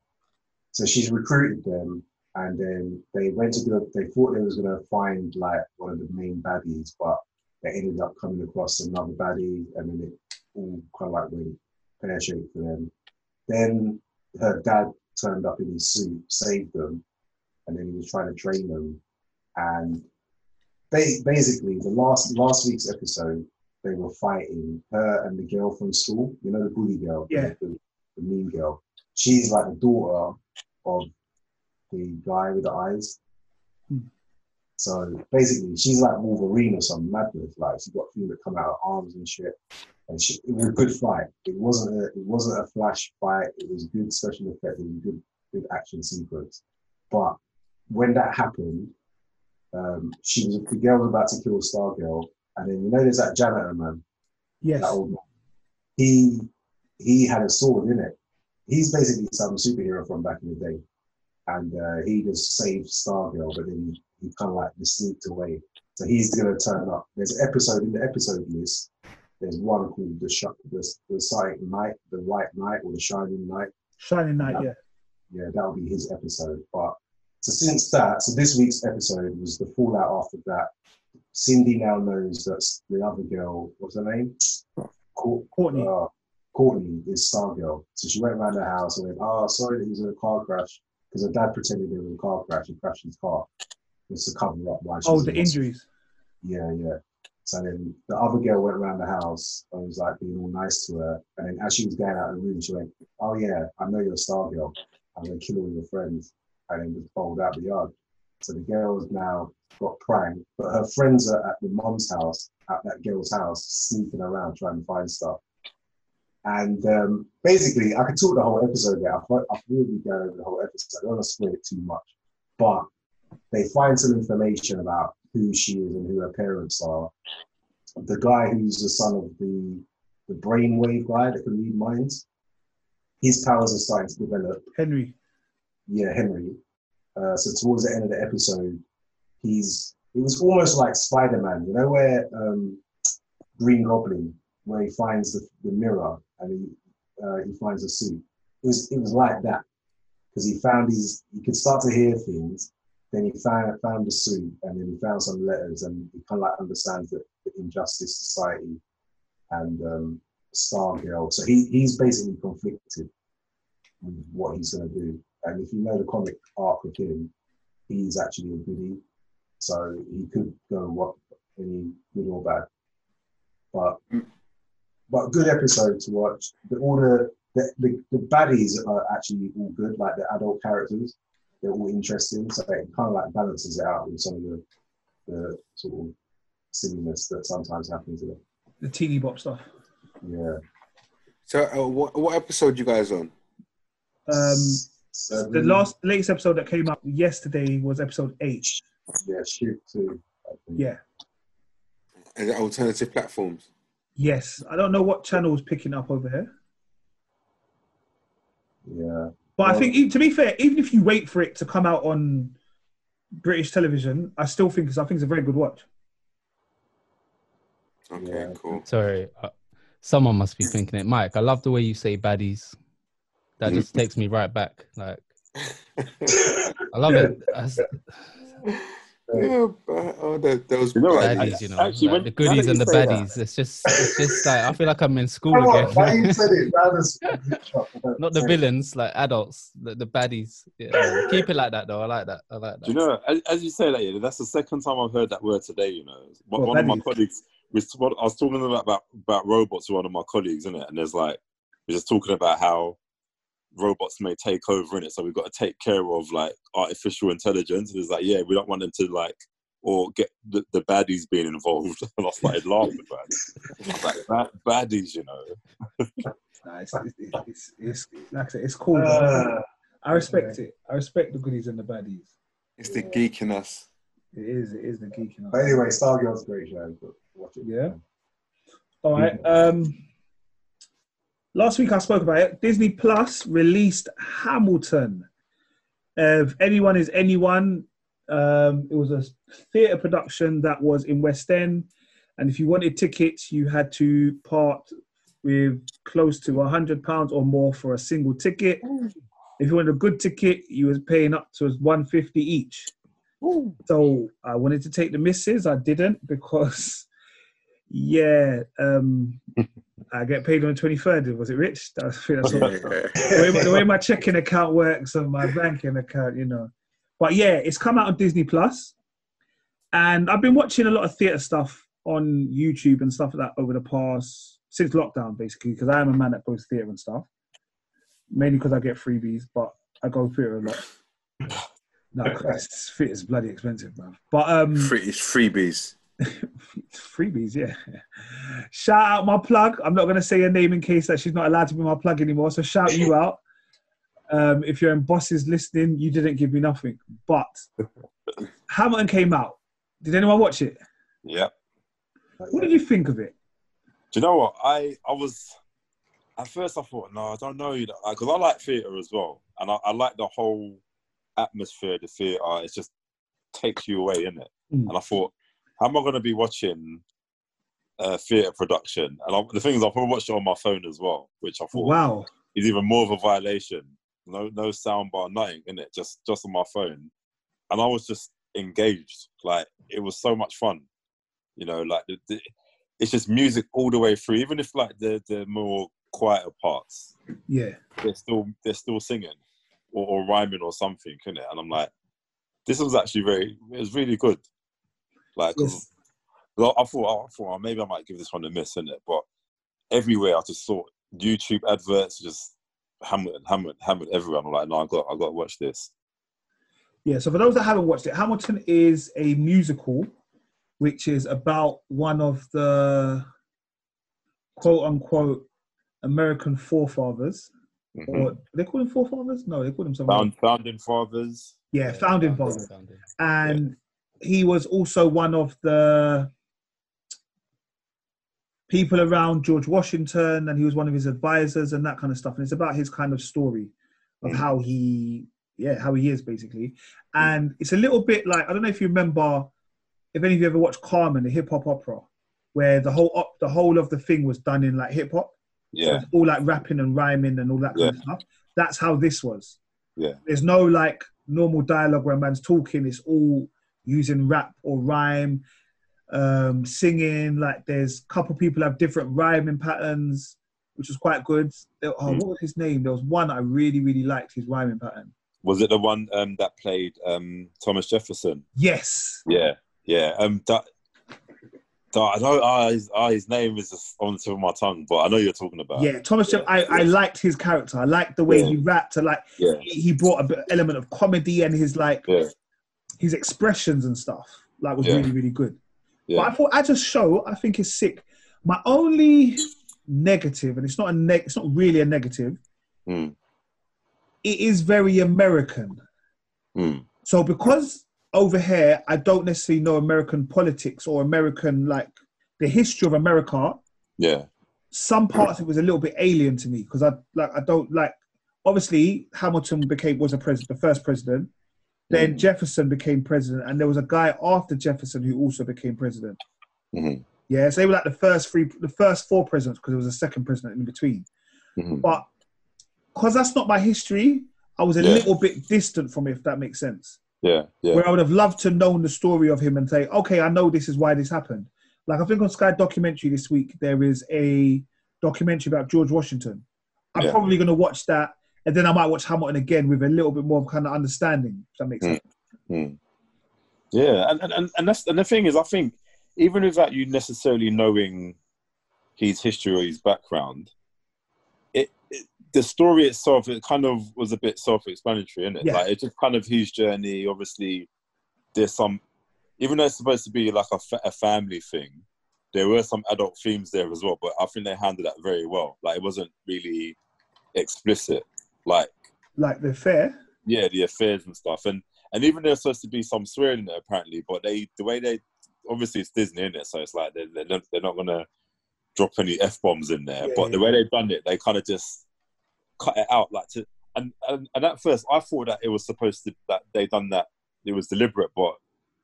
So she's recruited them, and then they went to go. They thought they was gonna find like one of the main baddies, but they ended up coming across another baddie, and then it all kind of like went pear shaped for them. Then her dad turned up in his suit, saved them, and then he was trying to train them. And ba- basically, the last last week's episode, they were fighting her and the girl from school. You know, the bully girl, Yeah. the, the mean girl. She's like the daughter of the guy with the eyes. Hmm. So basically, she's like Wolverine or some madness. Like she's got things that come out of arms and shit. And she, it was a good fight. It wasn't a, it wasn't a flash fight. It was good special effect. It was good, good action sequence. But when that happened, um, she was the girl was about to kill Stargirl, and then you know there's that janitor man, Yes. that old man. He he had a sword in it. He's basically some superhero from back in the day, and uh, he just saved Stargirl, but then he, he kind of like sneaked away. So he's gonna turn up. There's an episode in the episode list There's one called the, Sh- the, the Sighting Night, the Right Night, or the Shining Knight. Shining Knight, yeah. Yeah, that'll be his episode. But so since that, so this week's episode was the fallout after that. Cindy now knows that the other girl, what's her name? Courtney. uh, Courtney is Stargirl. So she went around the house and went, Oh, sorry that he was in a car crash. Because her dad pretended he was in a car crash and crashed his car. Just to cover up why she Oh, the in injuries. Yeah, yeah. So then the other girl went around the house and was like being all nice to her. And then as she was going out of the room, she went, Oh, yeah, I know you're a Stargirl. I'm going to kill all your friends. And then just bowled out the yard. So the girl's now got pranked, but her friends are at the mom's house, at that girl's house, sneaking around trying to find stuff. And um, basically, I could talk the whole episode there. I've, I've really gone over the whole episode. I don't want to spoil it too much. But they find some information about who she is and who her parents are. The guy who's the son of the, the brainwave guy that can read minds, his powers are starting to develop Henry. yeah, Henry. Uh, so towards the end of the episode, he's it was almost like Spider Man, you know, where um, Green Goblin, where he finds the, the mirror and he uh, he finds a suit. It was it was like that because he found his he could start to hear things. Then he found found the suit and then he found some letters and he kind of like understands that the injustice society and um, Stargirl. So he he's basically conflicted with what he's going to do. And if you know the comic arc of him, he's actually a goodie. So he could go what any good or bad. But but good episode to watch. The, all the, the, the, the baddies are actually all good, like the adult characters. They're all interesting. So it kind of like balances it out with some of the, the sort of silliness that sometimes happens in it. The teeny bop stuff. Yeah. So, uh, what what episode you guys on? Um, Seven, the last latest episode that came out yesterday was episode eight. yeah, shoot too. Yeah. Is it alternative platforms? Yes. I don't know what channel is picking up over here. Yeah. But I think, to be fair, even if you wait for it to come out on British television, I still think it's, I think it's a very good watch. Okay, Yeah. cool. Sorry, uh, someone must be thinking it. Mike, I love the way you say baddies. That just takes me right back. Like, I love it. That's- yeah, but, oh, the, those You know baddies. baddies, you know, Actually, like when- the goodies and the say that- baddies. It's just, it's just like I feel like I'm in school Come on, why you again. said it? Was- Not the villains, like adults, the, the baddies. Yeah. Keep it like that, though. I like that. I like that. Do you know, as, as you say that, yeah, that's the second time I've heard that word today. You know, one, What, one of my colleagues, was, what, I was talking about, about about robots with one of my colleagues, in it, and there's like, we're just talking about how robots may take over in it, so we've got to take care of like artificial intelligence. And it's like, yeah, we don't want them to like or get the, the baddies being involved. and I started laughing about it. I like, "Bad- baddies, you know. Nah, it's, it's, it's, it's, like I said, it's cool. Uh, I respect it. I respect the goodies and the baddies. It's the geek in us. It is. It is the geeking. but anyway, Stargirl's a great show. But watch it. Yeah. All right. Um, last week I spoke about it. Disney Plus released Hamilton. Uh, if anyone is anyone, um, it was a theatre production that was in West End, and if you wanted tickets, you had to part with close to a hundred pounds or more for a single ticket. If you wanted a good ticket, you was paying up to one fifty each. So I wanted to take the misses. I didn't because, yeah, um, I get paid on the twenty third. Was it Rich? I think that's the, way my, the way my checking account works and my banking account, you know. But yeah, it's come out on Disney Plus, and I've been watching a lot of theatre stuff on YouTube and stuff like that over the past since lockdown, basically, because I am a man that goes theatre and stuff. Mainly because I get freebies, but I go theatre a lot. No, 'cause theatre is bloody expensive, man. But um, Free, it's freebies. Freebies, yeah. Shout out my plug. I'm not going to say her name in case that she's not allowed to be my plug anymore. So shout you out. Um, if you're in bosses listening, you didn't give me nothing. But Hamilton came out. Did anyone watch it? Yeah. What did you think of it? Do you know what? I I was at first I thought, no, I don't know, you because I like theatre as well, and I, I like the whole atmosphere of the theatre. It just takes you away, in it. Mm. And I thought, how am I going to be watching uh, a theatre production, and I, the thing is, I'll probably watched it on my phone as well, which I oh, thought Wow. is even more of a violation. No, no sound bar, nothing in it, just just on my phone, and I was just engaged. Like it was so much fun, you know. Like the, the, it's just music all the way through, even if like the the more quieter parts, Yeah. they're still they're still singing or, or rhyming or something, in it. And I'm like, this was actually very, it was really good. Like, 'cause Yes. well, I thought, I thought oh, maybe I might give this one a miss, in it. But everywhere I just saw YouTube adverts, just hammered, hammered, hammered everywhere. I'm like, no, I got, I got to watch this. Yeah, so for those that haven't watched it, Hamilton is a musical which is about one of the quote unquote American forefathers. Mhm. Or they call them forefathers? No, they call them something. Found, founding fathers. yeah, founding fathers. Founding. And he was also one of the people around George Washington, and he was one of his advisors and that kind of stuff. And it's about his kind of story of Mm. how he, yeah, how he is basically. And it's a little bit like I don't know if you remember, if any of you ever watched Carmen, the hip hop opera, where the whole op- the whole of the thing was done in like hip hop. Yeah, it's all like rapping and rhyming and all that kind of stuff. That's how this was. Yeah. There's no like normal dialogue where a man's talking. It's all using rap or rhyme, um, singing. Like there's a couple people have different rhyming patterns, which was quite good. There- oh, Mm. what was his name? There was one I really, really liked his rhyming pattern. was it the one um, that played um, Thomas Jefferson? Yes. Yeah, yeah. Um, that, that I know. Ah, his, ah, his name is just on the tip of my tongue, but I know you're talking about. Yeah, Thomas. Jeff- I, I liked his character. I liked the way Yeah. he rapped. I like yeah, he he brought a bit element of comedy and his like yeah, his expressions and stuff. Like was Yeah. really really good. yeah. But I thought as a show, I think it's sick. My only negative, and it's not a neg- it's not really a negative. Mm. It is very American. Mm. So because over here, I don't necessarily know American politics or American like the history of America. yeah, Some parts of it was a little bit alien to me because I like I don't like. Obviously, Hamilton became was a president, the first president. Then Mm. Jefferson became president, and there was a guy after Jefferson who also became president. Mhm. Yeah, so they were like the first three, the first four presidents because there was a second president in between. Mhm. But because that's not my history, I was a Yeah. little bit distant from it, if that makes sense. yeah, yeah, Where I would have loved to know the story of him and say, okay, I know this is why this happened. Like I think on Sky documentary this week there is a documentary about George Washington. I'm Yeah. probably going to watch that, and then I might watch Hamilton again with a little bit more of kind of understanding. If that makes Mm. sense. Mm. yeah. And, and and and that's and the thing is, I think even without you necessarily knowing his history or his background, it, it the story itself it kind of was a bit self-explanatory, isn't it? Yeah. Like it's just kind of his journey. Obviously, there's some, even though it's supposed to be like a, a family thing, there were some adult themes there as well. But I think they handled that very well. Like it wasn't really explicit. Like Like the affair. yeah, the affairs and stuff, and and even there's supposed to be some swearing in it apparently, but they the way they obviously it's Disney in it, so it's like they're they're not, they're not gonna drop any f bombs in there, Yeah, but the way they've done it, they kind of just cut it out like to. And, and and at first, I thought that it was supposed to that they done that it was deliberate, but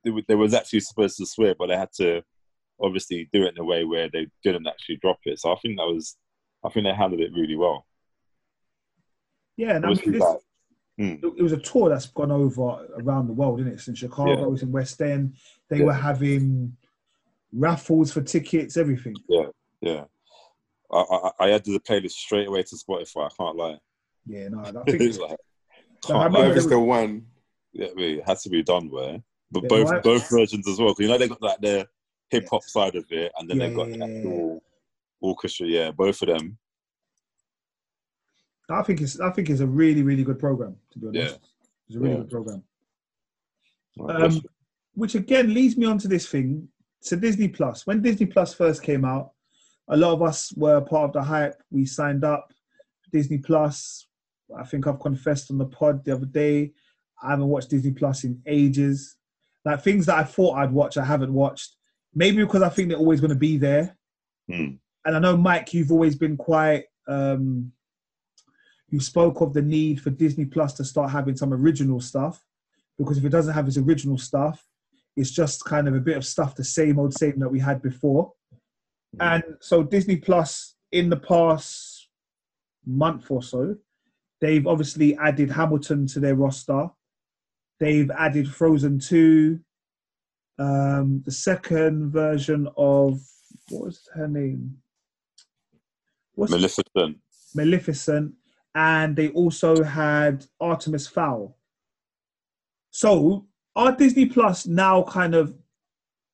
they, they was actually supposed to swear, but they had to obviously do it in a way where they didn't actually drop it. So I think that was, I think they handled it really well. Yeah, and I mean, this, mm, it was a tour that's gone over around the world, isn't it? In Chicago, Yeah. was in West End. They Yeah. were having raffles for tickets, everything. yeah. Yeah. I, I, I added the playlist straight away to Spotify. I can't lie. Yeah, no, I think It's like, No, I can't lie. Live the one. Yeah, I mean, it had to be done where, but Yeah, both why- both versions as well. you know they got like the hip hop side of it, and then Yeah, they got yeah, the yeah, yeah. actual orchestra. Yeah, both of them. I think it's I think it's a really really good program. To be honest, Yeah. it's a really Yeah. good program. Um, which again leads me on to this thing. So Disney Plus. When Disney Plus first came out, a lot of us were part of the hype. We signed up Disney Plus. I think I've confessed on the pod the other day. I haven't watched Disney Plus in ages. Like things that I thought I'd watch, I haven't watched. Maybe because I think they're always going to be there. hmm, And I know Mike, you've always been quite. Um, you spoke of the need for Disney Plus to start having some original stuff, because if it doesn't have its original stuff, it's just kind of a bit of stuff the same old same that we had before. And so Disney Plus in the past month or so, they've obviously added Hamilton to their roster. They've added Frozen 2. Um, the second version of what was her name? What's Maleficent. Maleficent, and they also had Artemis Fowl. So are Disney Plus now kind of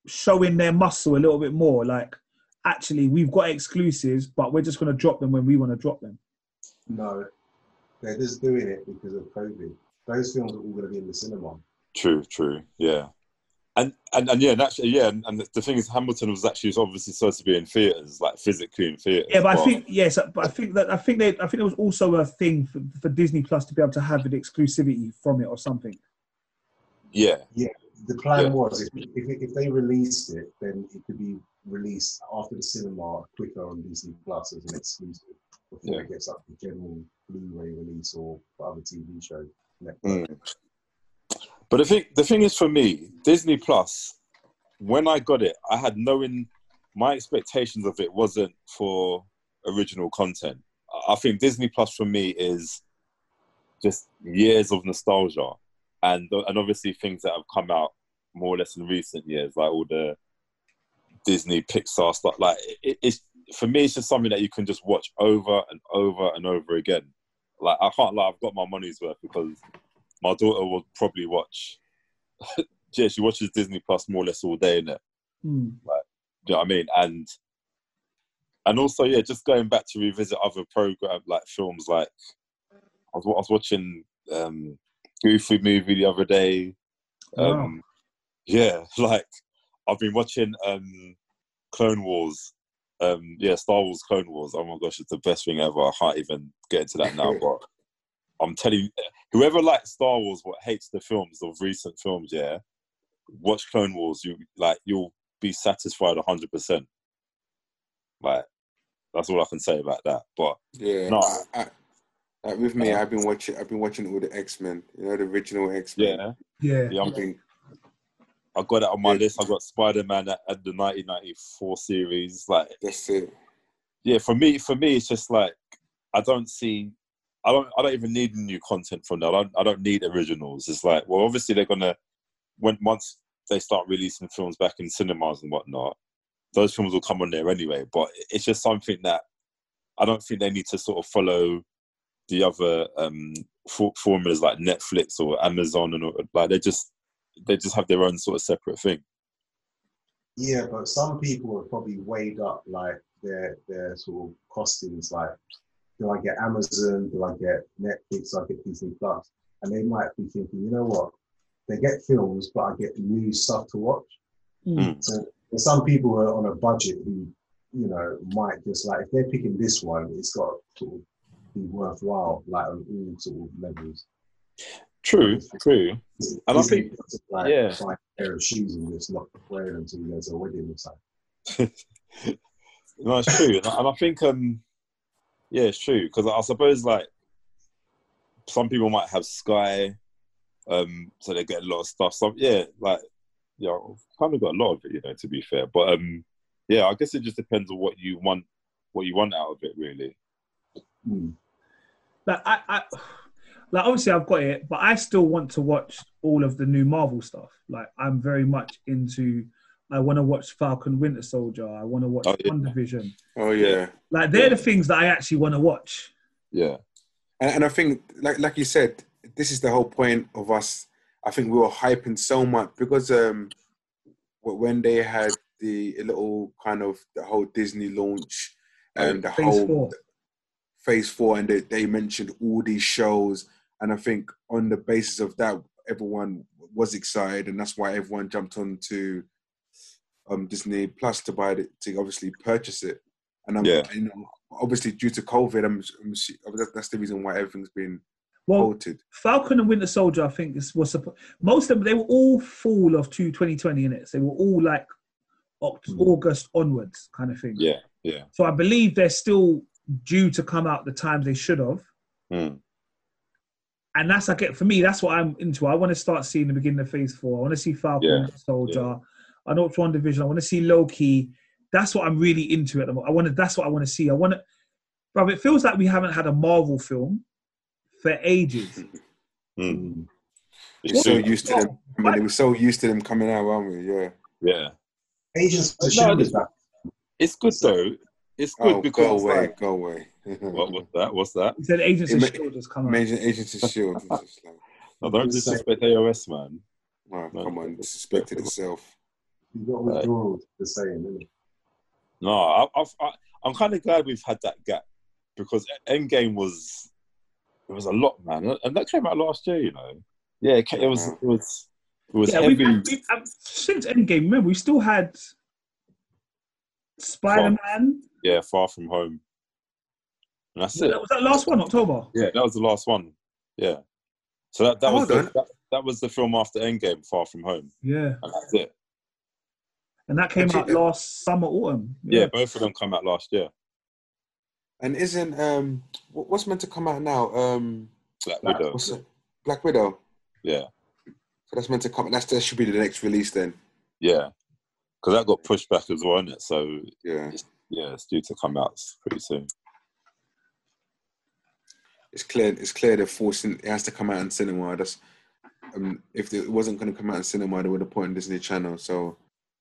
showing their muscle a little bit more? Like, actually, we've got exclusives, but we're just going to drop them when we want to drop them. No, they're just doing it because of COVID. Those films are all going to be in the cinema. True, true, yeah. And and, and yeah, and actually, yeah, and, and the thing is, Hamilton was actually obviously supposed to be in theaters, like physically in theaters. Yeah, but I think yes, but I think that I think they I think there was also a thing for, for Disney Plus to be able to have an exclusivity from it or something. yeah, yeah. The plan Yeah. was if, if, if they released it, then it could be released after the cinema quicker on Disney Plus as an exclusive before Yeah. it gets up to general Blu-ray release or other TV shows. Mm. But the thing, the thing is for me, Disney Plus, when I got it, I had knowing my expectations of it wasn't for original content. I- I think Disney Plus for me is just years of nostalgia, and and obviously things that have come out more or less in recent years, like all the Disney Pixar stuff. Like it, it's for me, it's just something that you can just watch over and over and over again. Like I can't lie, I've got my money's worth because my daughter will probably watch. yeah, she watches Disney Plus more or less all day, innit? Hmm. Do you know what I mean? And and also, yeah, just going back to revisit other program like films. Like I was, I was watching um, Goofy movie the other day. Um, Yeah, like I've been watching um, Clone Wars. Um, yeah, Star Wars Clone Wars. Oh my gosh, it's the best thing ever. I can't even get into that now, but I'm telling you, whoever likes Star Wars but hates the films of recent films, yeah, watch Clone Wars. You like you'll be satisfied hundred percent. Like that's all I can say about that. But Yeah. No. I, I, like with me, uh-huh. I've been watching. I've been watching all the X Men. You know, the original X Men. yeah, Yeah. yeah, I'm I've been, I got it on my Yeah. list. I got Spider Man at, at the 1994 series. Like that's it. yeah, for me, for me, it's just like I don't see, I don't, I don't even need new content from that. I don't, I don't need originals. It's like, well, obviously they're gonna when once they start releasing films back in cinemas and whatnot, those films will come on there anyway. But it's just something that I don't think they need to sort of follow the other um, for- formulas like Netflix or Amazon and all, like they just they just have their own sort of separate thing. Yeah, but some people have probably weighed up like their their sort of costings. Like, do I get Amazon? Do I get Netflix? Do I get Disney Plus? And they might be thinking, you know what? They get films, but I get new stuff to watch. Hmm. So some people who are on a budget who, you know, might just like if they're picking this one, it's got to sort of be worthwhile, like on all sort of levels. True, true. And I Disney think- Plus is like yeah. buy a pair of shoes and just not wear them until there's a wedding or something. No, it's true, and I think um, yeah, it's true because I suppose like some people might have Sky, um, so they get a lot of stuff. So yeah, like yeah, I've kind of got a lot of it, you know, to be fair. But um, yeah, I guess it just depends on what you want, what you want out of it, really. Hmm. like I, I like obviously I've got it, but I still want to watch all of the new Marvel stuff. Like I'm very much into. I want to watch Falcon Winter Soldier. I want to watch Oh, yeah. WandaVision. Oh yeah. Like they're the things that I actually want to watch. Yeah, And, and I think, like like you said, this is the whole point of us. I think we were hyping so much because um, when they had the little kind of the whole Disney launch and the Phase whole four. phase four, and they, they mentioned all these shows, and I think on the basis of that, everyone was excited, and that's why everyone jumped on to um, Disney Plus to buy it to obviously purchase it. And I'm, Yeah. you know, obviously due to COVID, I'm, I'm that's the reason why everything's been Well, halted. Falcon and Winter Soldier, I think, is, was suppo- most of them. They were all fall of two 2020 in it. So they were all like Oct- Mm. August onwards, kind of thing. yeah, yeah. So I believe they're still due to come out the times they should have. Mm. And that's I get for me. That's what I'm into. I want to start seeing the beginning of Phase Four. I want to see Falcon, Yeah, Winter Soldier. I know it's WandaVision. I want to see Loki, That's what I'm really into at the moment. I want to. That's what I want to see. I want to, bro. It feels like we haven't had a Marvel film for ages. Mm. We're It's so so- used to them. I mean, we're so used to them coming out, aren't we? Yeah. yeah, Agents of No, Shield it's- is back. it's good though. It's good Oh, because go away, like, go away. what was that? What's that? He said Agents It of Shield has come out. Agents of Shield. was just like, No, don't Just disrespect AOS, man. oh, No. come on, disrespected itself. You've got withdrawal the same, isn't it? No, I, I've, I, I'm kind of glad we've had that gap because Endgame was it was a lot, man, and that came out last year. You know, yeah, it, ca- it was it was it was yeah, we've, heavy. had, we've had, since Endgame. Remember, we still had Spider Man. Yeah, Far From Home, and that's it. That was that last one, October. Yeah, that was the last one. Yeah, so that that was the, that, that was the film after Endgame, Far From Home, Yeah, and that's it. And that came Actually, out last summer, autumn. Yeah, both of them come out last year. And isn't um what's meant to come out now? Um, Black Black- Widow. what's it? Black Widow. Yeah, So that's meant to come. That's that should be the next release then. yeah, because that got pushed back as well, innit? So Yeah, yeah, it's due to come out pretty soon. it's clear. It's clear they're forcing. It has to come out in cinema. That's um, if it wasn't going to come out in cinema, they would have put it on Disney Channel. So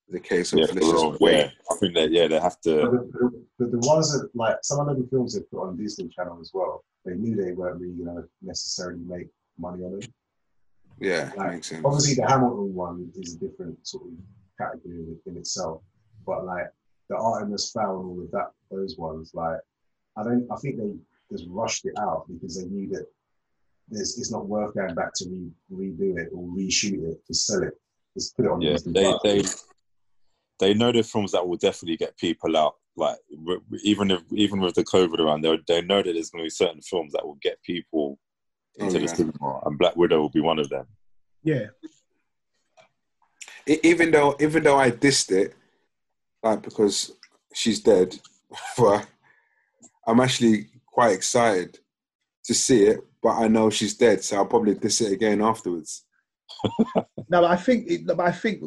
the case of Yeah, let's just wait. yeah. I think that yeah, they have But to. the, the, the ones that, like, some of the films they put on Disney Channel as well, they knew they weren't really going to necessarily make money on them. Yeah, Like, makes sense. Obviously, the Hamilton one is a different sort of category in, in itself, but like the Artemis Fowl and all of that, those ones, like I don't, I think they just rushed it out because they knew that there's, it's not worth going back to re, redo it or reshoot it to sell it. Just put it on Yeah, Disney they Plus. they they know the films that will definitely get people out. Like even if even with the COVID around, they they know that there's going to be certain films that will get people oh, into Oh, the cinema, and Black Widow will be one of them. yeah. Even though even though I dissed it, like because she's dead, but I'm actually quite excited to see it. But I know she's dead, so I'll probably diss it again afterwards. No, I think it, I think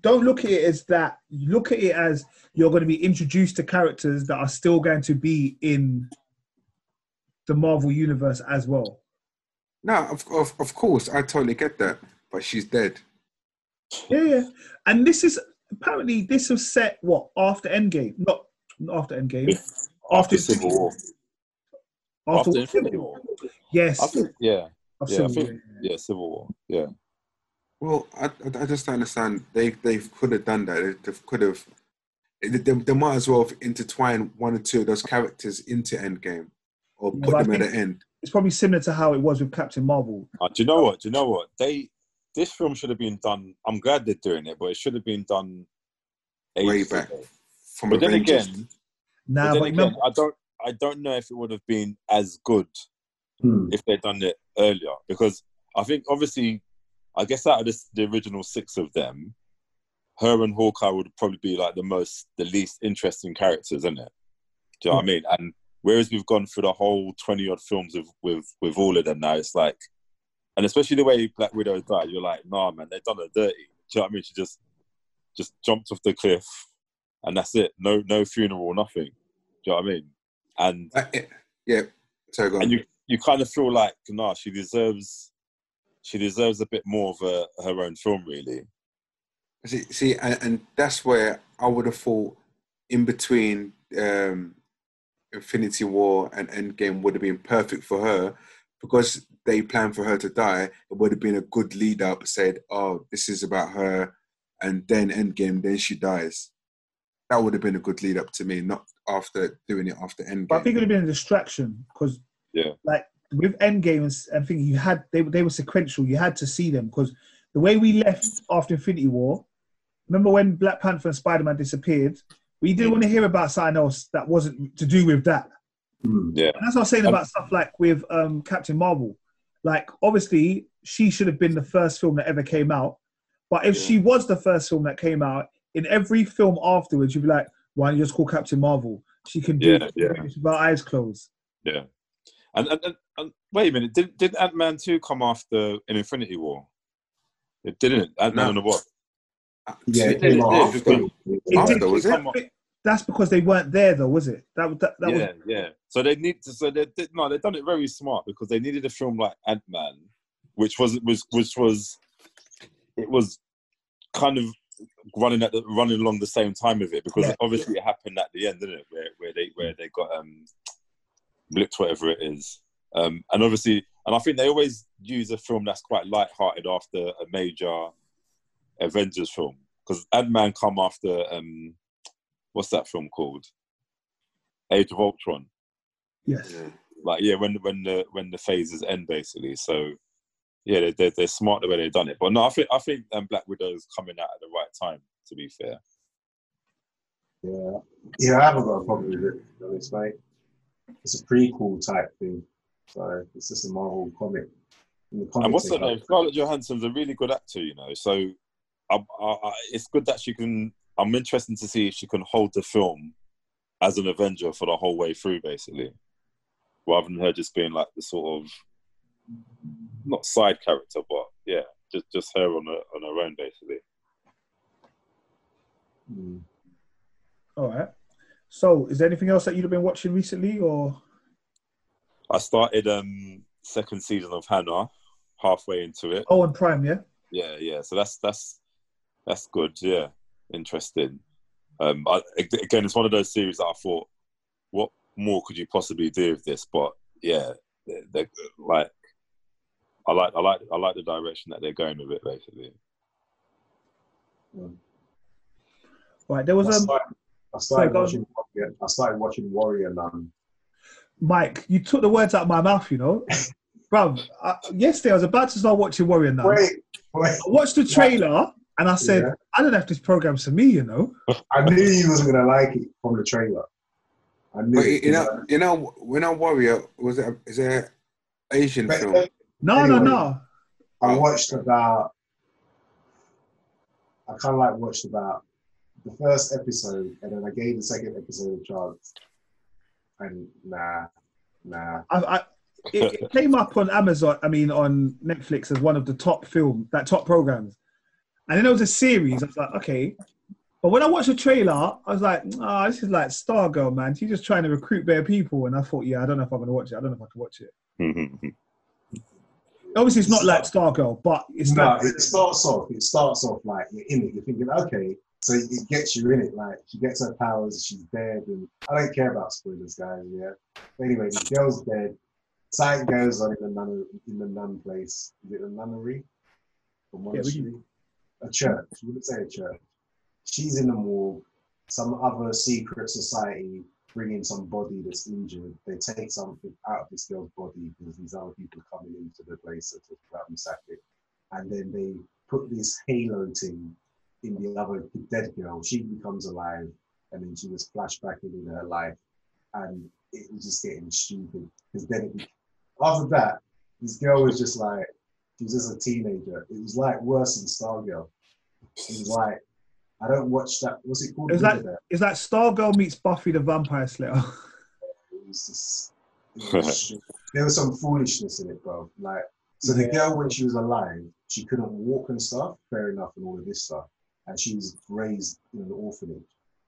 don't look at it as that. Look at it as you're going to be introduced to characters that are still going to be in the Marvel universe as well. No, of, of of course, I totally get that, but she's dead. Yeah, yeah. And this is apparently this was set what after Endgame, not not after Endgame, After Civil War, after, after Infinity War. Yes, I think yeah, of yeah, Civil think War. yeah, Civil War. Yeah, Well, I, I I just don't understand. They they could have done that. They could have. They, they, they might as well have intertwined one or two of those characters into Endgame, or No, put but them at the end. It's probably similar to how it was with Captain Marvel. Uh, do you know what? Do you know what? They this film should have been done. I'm glad they're doing it, but it should have been done Way back. ago. From But then again, Nah, but then but again, remember, I don't I don't know if it would have been as good Hmm. if they'd done it earlier because I think obviously I guess out of this, the original six of them, her and Hawkeye would probably be like the most the least interesting characters, isn't it? Do you know what I mean? And whereas we've gone through the whole twenty odd films with with with all of them now, it's like, and especially the way Black Widow died, you're like, nah, man, they've done her dirty. Do you know what I mean? She just just jumped off the cliff, and that's it. No no funeral, nothing. Do you know what I mean? And Uh, yeah. So go on. and you you kind of feel like nah she deserves she deserves a bit more of a, her own film really See, see, and, and that's where I would have thought in between um, Infinity War and Endgame would have been perfect for her because they planned for her to die. It would have been a good lead up. Said, "Oh, this is about her," and then Endgame, then she dies. That would have been a good lead up to me, not after doing it after Endgame. but I think it would have been a distraction because Yeah. like with Endgame and, and thinking you had they they were sequential. You had to see them because the way we left after Infinity War. Remember when Black Panther and Spider Man disappeared? We didn't want to hear about something else that wasn't to do with that. Hmm. yeah And that's what I was saying about stuff like with um, Captain Marvel. Like, obviously, she should have been the first film that ever came out. But if Yeah. she was the first film that came out, in every film afterwards, you'd be like, why don't you just call Captain Marvel? She can do Yeah, it yeah. with her eyes closed. yeah and and, and, and wait a minute did, did ant-man 2 come after in infinity war it didn't ant-man No. and the what Uh, Yeah, see, it came it did, after. It After, did- was it it? that's because they weren't there, though, was it? That that, that yeah, was yeah. So they need to. So they did no. They've done it very smart because they needed a film like Ant Man, which was was which was it was kind of running at the, running along the same time with it because Yeah. obviously it happened at the end, didn't it? Where where they where they got um blipped whatever it is, um and obviously and I think they always use a film that's quite light-hearted after a major Avengers film because Ant Man come after um what's that film called Age of Ultron yes. Yeah. like yeah when when the when the phases end basically so yeah they're, they're, they're smart the way they've done it but no i think i think um, black widow is coming out at the right time to be fair Yeah, yeah, I haven't got a problem with it. To be honest, mate. It's a prequel type thing, so it's just a Marvel comic. In the and what's they her name scarlett johansson's a really good actor you know so I, I, I, it's good that she can i'm interested to see if she can hold the film as an avenger for the whole way through basically rather than her just being like the sort of not side character but yeah just just her on her on her own basically Mm. All right. So, is there anything else that you've been watching recently, or I started um second season of Hannah, halfway into it. oh, on Prime? Yeah. Yeah, yeah. So that's that's that's good. Yeah, interesting. Um, I, again, it's one of those series that I thought, what more could you possibly do with this? But yeah, they they're like, I like I like I like the direction that they're going with it. Basically, Right. There was I um, started, I started go watching. Warrior- I started watching Warrior Nun. Mike. You took the words out of my mouth. You know, Bruv, I, Yesterday I was about to start watching Warrior now. Wait, wait. I watched the trailer and I said, Yeah. I don't know if this program's for me. You know. I knew you wasn't gonna like it from the trailer. I knew. But it. you know, you know, when I Warrior was it? A, is it an Asian But- film? No, no, Anyway. no. I watched about. I kind of like watched about the first episode, and then I gave the second episode a chance. And nah, nah. I, I, it, it came up on Amazon. I mean, on Netflix as one of the top film, that top programs. And then there was a series. I was like, okay. But when I watched the trailer, I was like, oh, this is like Stargirl, man. She's just trying to recruit better people. And I thought, yeah, I don't know if I'm going to watch it. I don't know if I can watch it. Obviously, it's not like Stargirl, but it's no, it starts off. It starts off like you're in it. You're thinking, okay, so it gets you in it. Like she gets her powers, she's dead, and I don't care about spoilers, guys. Yeah. But anyway, the girl's dead. Something goes on in the nun in the nun place. Is it a nunnery? A monastery? A church. You wouldn't say a church. She's in the morgue. Some other secret society bring in some body that's injured. They take something out of this girl's body because these other people are coming into the place to ransack it. And then they put this halo thing in the other dead girl. She becomes alive and then she was flashed back into her life. And it was just getting stupid. Because then it, after that, this girl was just like, she was just a teenager. It was like worse than Stargirl. It was like, I don't watch that. What's it called? It was like- Riverdale. It's like Stargirl meets Buffy the Vampire Slayer. It was just, it was just- there was some foolishness in it, bro. Like, so the Yeah. girl when she was alive, she couldn't walk and stuff. Fair enough, and all of this stuff, and she was raised in an orphanage.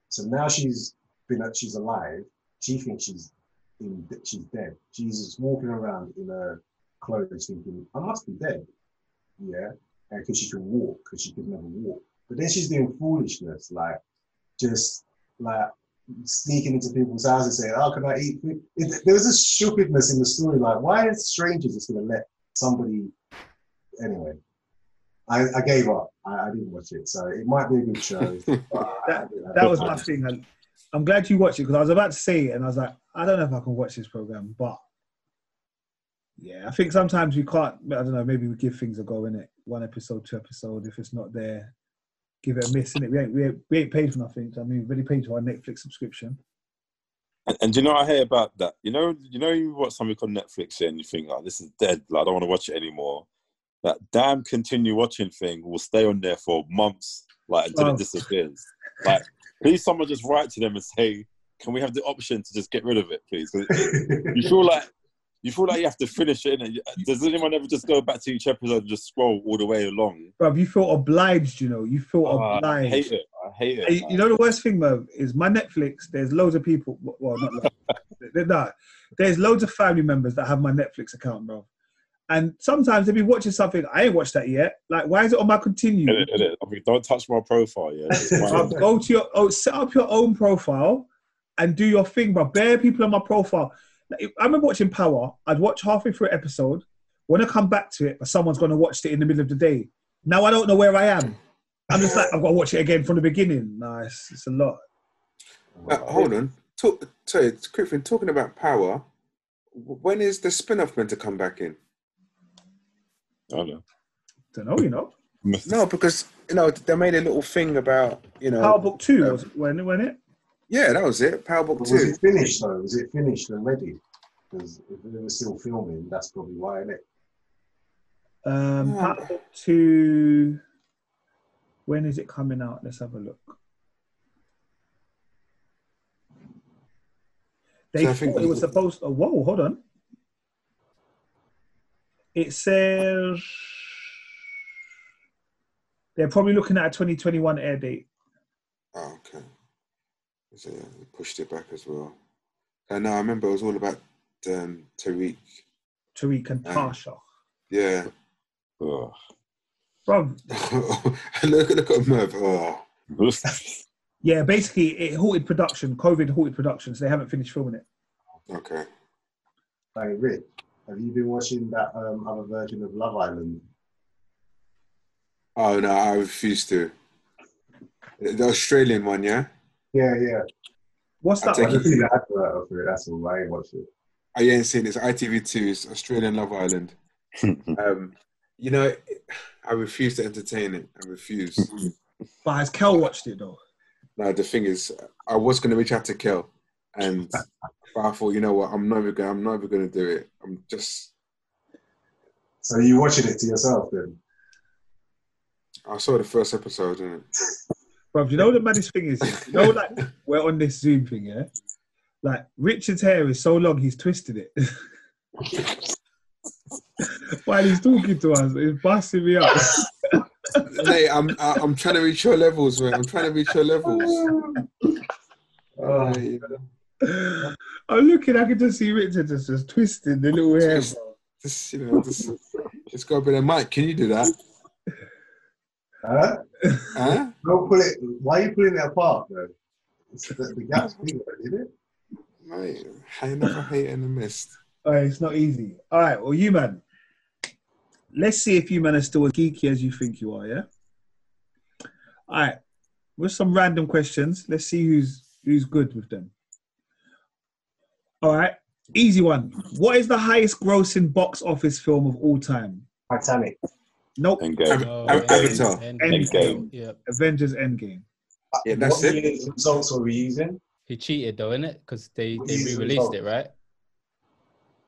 So now she's been, she's alive. She thinks she's in, she's dead. She's walking around in her clothes, thinking, "I must be dead." Yeah, because she can walk, because she could never walk. But then she's doing foolishness, like just like sneaking into people's houses and saying, "How can I eat?" food?" It, there was a stupidness in the story. Like, why are strangers just going to let somebody? Anyway, I, I gave up. I, I didn't watch it, so it might be a good show. but I- I didn't- I that was like my thing. and I'm glad you watched it because I was about to say it and I was like, I don't know if I can watch this program, but yeah, I think sometimes we can't. I don't know. Maybe we give things a go in it. One episode, two episode. If it's not there, give it a miss. In it, we ain't, we ain't we ain't paid for nothing. I mean, we already paid for our Netflix subscription. And, and do you know I hear about that? You know, you know, you watch something on Netflix and you think, "Oh, this is dead. Like, I don't want to watch it anymore." That damn continue watching thing will stay on there for months, like until Oh. it disappears. Like, please, someone just write to them and say, "Can we have the option to just get rid of it, please?" you feel like you feel like you have to finish it. innit? Does anyone ever just go back to each episode and just scroll all the way along? Bruv, you feel obliged. You know, you feel Oh, I obliged. hate it. I hate it. Man. you know the worst thing, Mo, is my Netflix. There's loads of people. Well, not loads. No, there's loads of family members that have my Netflix account, bro. And sometimes they be watching something I ain't watched that yet. Like, why is it on my continue? It- it- it- I mean, don't touch my profile, yeah. It's go to your oh, set up your own profile and do your thing, bro. Bare people on my profile. Like, I remember watching Power. I'd watch halfway through an episode, want to come back to it, but someone's gonna watch it in the middle of the day. Now I don't know where I am. I'm just like I've got to watch it again from the beginning. Nah, it's, it's a lot. Uh, hold on. Talk, sorry, Griffin, talking about power, when is the spin off meant to come back in? I don't know. Don't know, you know. No, because, you know, they made a little thing about, you know. Power Book Two um, was when when it. Yeah, that was it. Power Book Was 2. it finished though? Was it finished and ready? Because if they were still filming, that's probably why, innit? Um, Yeah. Power Book Two. When is it coming out? Let's have a look. They So I think thought it was supposed. Oh, whoa, hold on. It says they're probably looking at a 2021 air date. Oh, okay. So, yeah, they pushed it back as well. And no, I remember it was all about um, Tariq. Tariq and Um, Tasha. Yeah. Ugh. Bro, look, look at Merv. Oh. yeah, basically it halted production. COVID halted production, so they haven't finished filming it. Okay. Hey, Rick, have you been watching that um, other version of Love Island? Oh, no, I refuse to. The Australian one, yeah? Yeah, yeah. What's that? I take one? just see the advert for it. That's all. I ain't watched it. I ain't seen this. ITV2's Australian Love Island. Um, you know, I refuse to entertain it. I refuse. But has Kel watched it though? now, the thing is, I was going to reach out to Kel, and but I thought, you know what, I'm never going. I'm never going to do it. I'm just. So you watching it to yourself then? I saw the first episode, and Bro, do you know what the maddest thing is? You know, like we're on this Zoom thing, yeah. Like Richard's hair is so long, he's twisted it. While he's talking to us, it's busting me up. Mate, I'm I- I'm trying to reach your levels, man. I'm trying to reach your levels. Oh, Uh, I'm looking, I can just see Richard just, just twisting the little hair. Twist. Bro. Just you know, just it's got a bit of Mike. Can you do that? huh? Huh? Don't pull it. Why are you pulling it apart, though? It's the, the gap's bigger, isn't it? Mate, I never hate in the mist. All right, it's not easy. All right, well, you man, let's see if you man are still as geeky as you think you are. Yeah. All right, with some random questions, let's see who's who's good with them. All right, easy one. What is the highest grossing box office film of all time? Titanic. Nope. Engage. Av- Oh, Avatar. Endgame. Endgame. Yep. Avengers Endgame. Yeah, that's what it. results were we using? He cheated though, innit? Because they, they re-released it, right?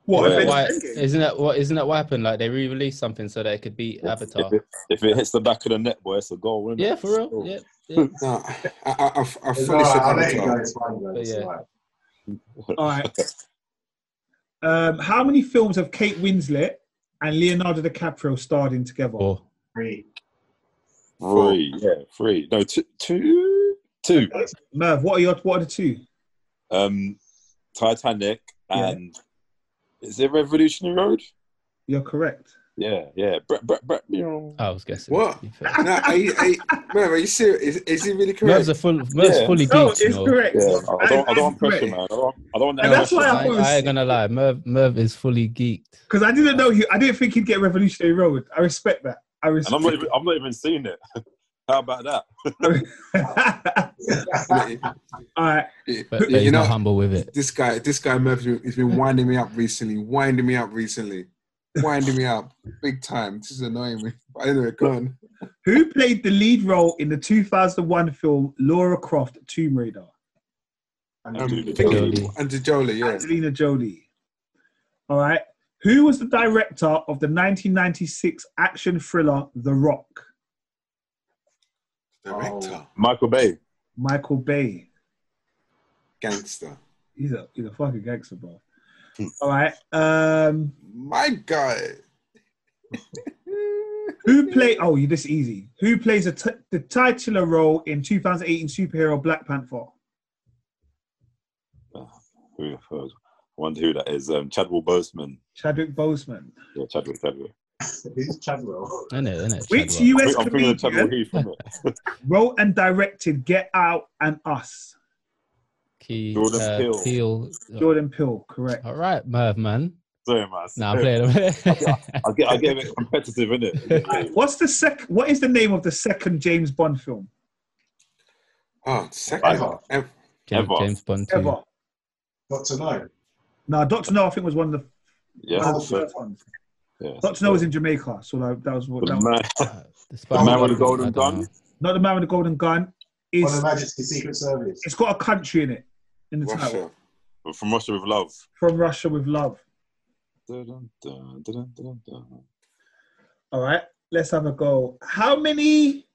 What? Yeah. Why, isn't that what? Isn't that what happened? Like they re-released something so that it could beat Avatar. If it, if it hits the back of the net, boy, it's a goal, isn't it? Yeah, for real. Yeah, yeah. No, I, I, I, I No, fully said I'll let you go. Avatar. It's fine, guys. But yeah. All right. All right. Um, how many films have Kate Winslet and Leonardo DiCaprio starred in together? Or Three. Three, yeah, three. No, two, two, two. Merv, what are your what are the two? Um, Titanic Yeah. and is it Revolutionary Road? You're correct. Yeah, yeah. Brett, Brett, Brett. I was guessing. What? to be fair. No, are you, are you, Merv, are you serious? Is, is he really correct? Merv's a full. Merv's Yeah. fully No, geeked, you it's know. correct. Yeah, I don't, I don't pressure, man. I don't, I don't want And that's why pressure. I I, thought was- I ain't gonna lie. Merv, Merv is fully geeked. Because I didn't know he. I didn't think he'd get Revolutionary Road. I respect that. I respect. And. I'm not even, I'm not even seeing it. How about that? All right. But, but you he's know, not humble with it. this guy, this guy Merv, he's been winding me up recently, winding me up recently, winding me up big time. This is annoying me. But anyway, go on. Who played the lead role in the 2001 film Laura Croft Tomb Raider? Um, Angelina Jolie. Jolie. Angelina Jolie, yeah. Angelina Jolie. All right. Who was the director of the 1996 action thriller The Rock? Director, Michael Bay. Michael Bay. gangster. He's a he's a fucking gangster, bro. All right. Um, My guy. Who play? Oh, you this easy. Who plays a t- the titular role in 2018 superhero Black Panther? Who, who, I wonder who that is. Um, Chadwell Boseman. Chadwick Boseman. Yeah, Chadwick. Chadwick. Who's Chadwell? Isn't it? Isn't it? Which Chadwell? US I'm thinking of Chadwell comedian Heath, it? wrote and directed Get Out and Us? Key, Jordan uh, Peele. Peele. Jordan Peele, correct. All right, Merv, man. Sorry, man. Nah, I'm playing. I get, I get a bit competitive, innit? What's the sec? What is the name of the second James Bond film Oh, second. Ever. Em- James, Ever. James Bond. Too. ever? Doctor No. No, Doctor No, I think was one of the, Yeah, one of the so- first ones. yeah. Doctor No was in Jamaica, so that, that was what. The That was, man, Uh, the the Spider-Man with the golden don't gun. know. not the man with the golden gun. On Is Her Majesty's Secret Service. it's got a country in it in the title Russia. From Russia with Love. from Russia with love. Dun, dun, dun, dun, dun. All right, let's have a go. How many?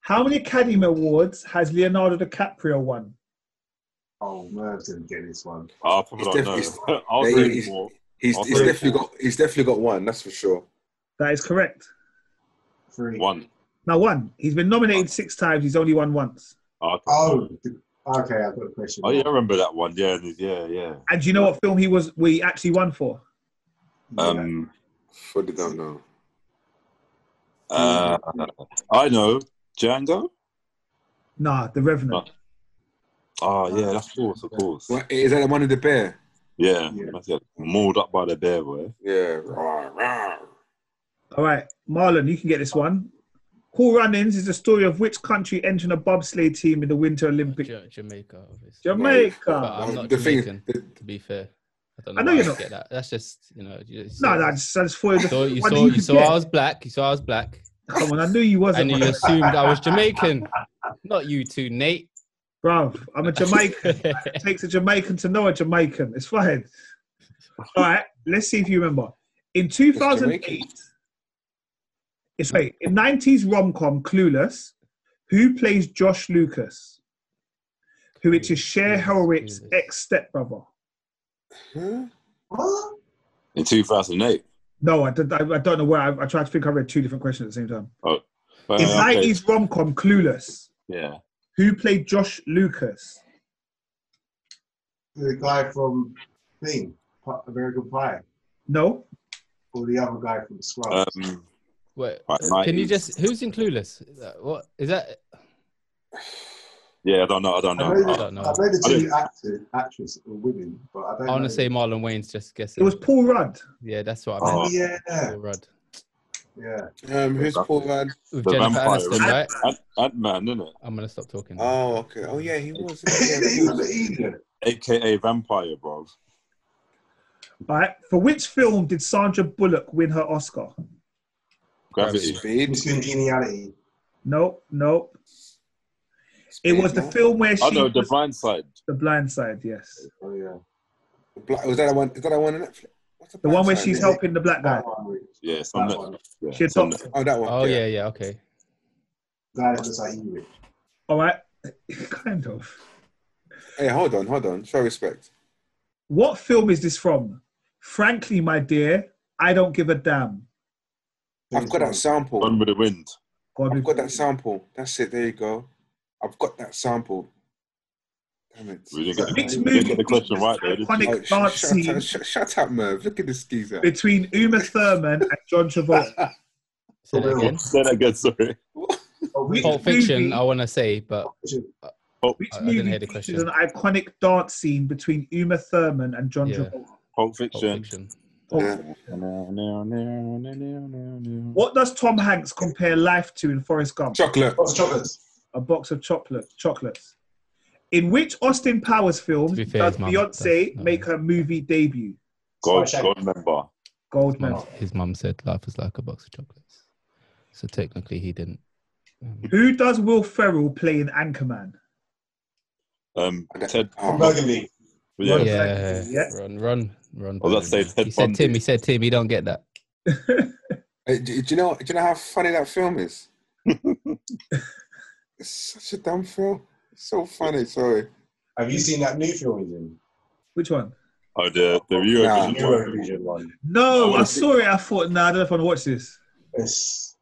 How many Academy Awards has Leonardo DiCaprio won? Oh, Merv didn't get this one. Oh, I probably He's don't def- know. I was Yeah, ready he's- He's, he's definitely got he's definitely got one. That's for sure. That is correct. Three. One. Now, one. He's been nominated six times. He's only won once. Oh, Oh, okay, I've got a question. oh, yeah, I remember that one. Yeah, yeah, yeah. And do you know what film he was? We actually won for. Um, Fully don't know. uh, I know Django. Nah, The Revenant. Oh, yeah, that's course, of course. What, is that the one of the bear? Yeah, Yeah. that's it. Mauled up by the bear, boy. Yeah. Rawr, rawr. All right, Marlon, you can get this one. Cool Runnings is the story of which country entering a bobsleigh team in the Winter Olympics? Ja- Jamaica, obviously. Jamaica. But I'm not the thing, Jamaican, the, to be fair. I don't know. I know, know you're not. get that. That's just, you know. You, you No, saw- no, I just, thought you saw, you saw, you you saw. I was black. You saw I was black. Come on, I knew you wasn't. And you assumed I was Jamaican. Not you two, Nate. Bruv, I'm a Jamaican. it takes a Jamaican to know a Jamaican. It's fine. All right, let's see if you remember. In 2008, it's wait, in 90s rom com Clueless, who plays Josh Lucas? Who it is Cher Clueless, Horowitz' Clueless. ex stepbrother? huh? What? In 2008. No, I, did, I, I don't know where. I, I tried to think I read two different questions at the same time. But, In uh, okay. 90s rom com Clueless, Yeah. who played Josh Lucas? The guy from Thing, Pi- American Pie, No? or the other guy from Scrubs. Um, Wait, Right, can you just? Who's in Clueless? Is that- What is that? yeah, I don't know. I don't I know. know, I don't know. I know the two actors, actress or women, but I don't I want to say Marlon Wayans just guessing. It was Paul Rudd. yeah, that's what I meant. Oh yeah, Paul Rudd. yeah. Um, who's Paul Rudd? With The Jennifer vampire, Aniston, right? right? Ant- Ant-Man, isn't it? I'm gonna stop talking. Oh, okay. Oh, yeah, he was. He was an Indian. AKA Vampire, bro. All right. For which film did Sandra Bullock win her Oscar? Gravity. Speed. Miss Congeniality. Nope, nope. It was the no? film where oh, she I know The Blind Side. the blind side, yes. Oh yeah. Black- Was that the one? Is that the one on Netflix? What's The one where she's Side? helping the black guy. That one, Rich. Yeah, it's on That Netflix. one. Yeah, She it's on talks- Oh, that one. Oh yeah, yeah, okay. Guy that looks like you, Rich. All right. kind of. Hey, hold on, hold on. Show respect. What film is this from? Frankly, my dear, I don't give a damn. I've got that sample. Gone with the Wind. God, I've got that sample. That's it. There you go. I've got that sample. Damn it. We didn't get, Which we movie didn't get the question right there. did oh, you? iconic dance shut, scene up, sh- shut up, Merv. Look at this geezer. between Uma Thurman and John Travolta? Say that again. Say that again, sorry. Oh, Which Pulp Fiction. movie- I want to say, but uh, Pulp, Which I- I didn't movie hear the features question. an iconic dance scene between Uma Thurman and John Yeah. Travolta? Pulp Pulp Fiction. Fiction. Pulp What does Tom Hanks compare life to in Forrest Gump? Chocolate. Box of chocolates. A box of chocolate chocolates. In which Austin Powers film fair, does Beyonce no. make her movie debut? God, Shaggy. God member. Gold His mum, medal. his mum said life is like a box of chocolates. So technically, he didn't. Um, Who does Will Ferrell play in Anchorman? Um, Ted. Oh, Burgundy. Yeah. Yeah, Yeah. run, run, run. I was about to say Burgundy. Ted he said Tim. He said Tim. He don't get that. Hey, do, do you know? Do you know how funny that film is? it's such a dumb film. It's so funny. Sorry. Have you seen that new film he's in? Which one? Oh, the the Eurovision. Nah. one. Eurovision one. No, Oh, I saw it. I thought, nah, I don't know if I want to watch this. It's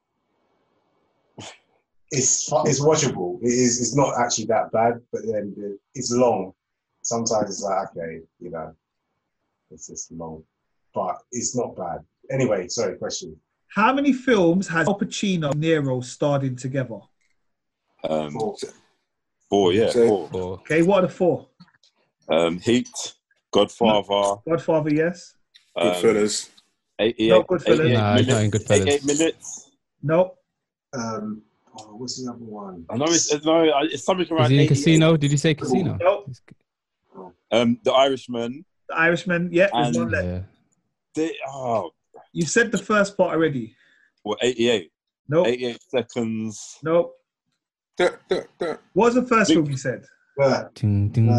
it's it's watchable. It is. It's not actually that bad, but then it's long. Sometimes it's like okay, you know, it's just long, but it's not bad. Anyway, sorry. Question. How many films has Al Pacino and Nero starred in together? Um, Four. four, yeah, So- four. Okay, what are the four? Um, Heat, Godfather, Godfather, yes. um, Goodfellas. 88, No, Goodfellas. 88 Nah, he's not in minutes. Goodfellas. 88 minutes. No. Um, oh, what's the other one? I know it's, it's, no, it's something is around he in Casino? Did you say Casino? No. Um, The Irishman. The Irishman, yeah, there's And- one left. Yeah. They, oh, You said the first part already. well, 88. No, 88 seconds. no. Duh, duh, duh. What was the first Big- film you said? Uh, Godfather. ding, ding.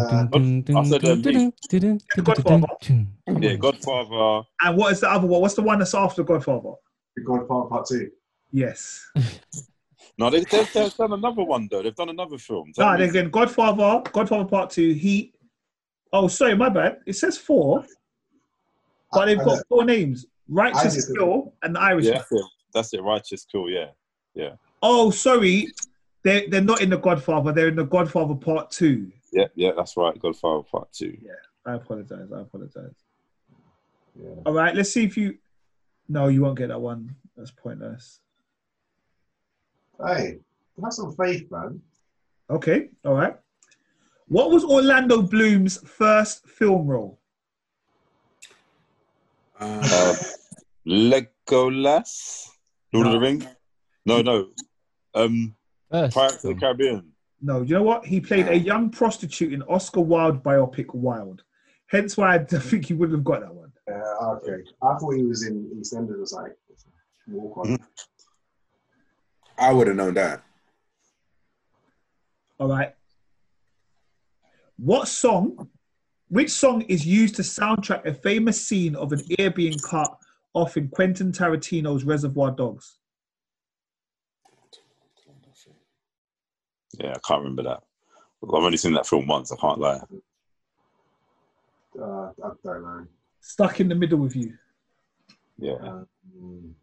Yeah, Godfather. And what is the other one? What's the one that's after Godfather? the Godfather Part Two. Yes. No, they, they've, they've done another one, though. They've done another film. No, Tell me- again, Godfather, Godfather Part Two, Heat. Oh, sorry, my bad. It says four, but they've I- I got know. four names: Righteous just- Kill and the Irish. yeah, that's it. That's it. Righteous, cool, yeah. Yeah. Oh, sorry, they they're not in the Godfather. They're in the Godfather Part Two. Yeah, yeah, that's right. Godfather Part 2. Yeah, I apologize. I apologize. Yeah. All right, let's see if you. No, you won't get that one. That's pointless. Hey, have some faith, man. Okay, all right. What was Orlando Bloom's first film role? Uh, Uh, Legolas? Lord of the No. Rings? No, no. Um, First Pirates of the Caribbean. No, you know what? He played a young prostitute in Oscar Wilde biopic Wilde. Hence why I think he wouldn't have got that one. Uh, okay, I thought he was in EastEnders or something. Walk on. I would have known that. All right. What song, which song is used to soundtrack a famous scene of an ear being cut off in Quentin Tarantino's Reservoir Dogs? Yeah, I can't remember that. I've only seen that film once. I can't lie. Uh, I don't know. Stuck in the middle with you. Yeah. Um,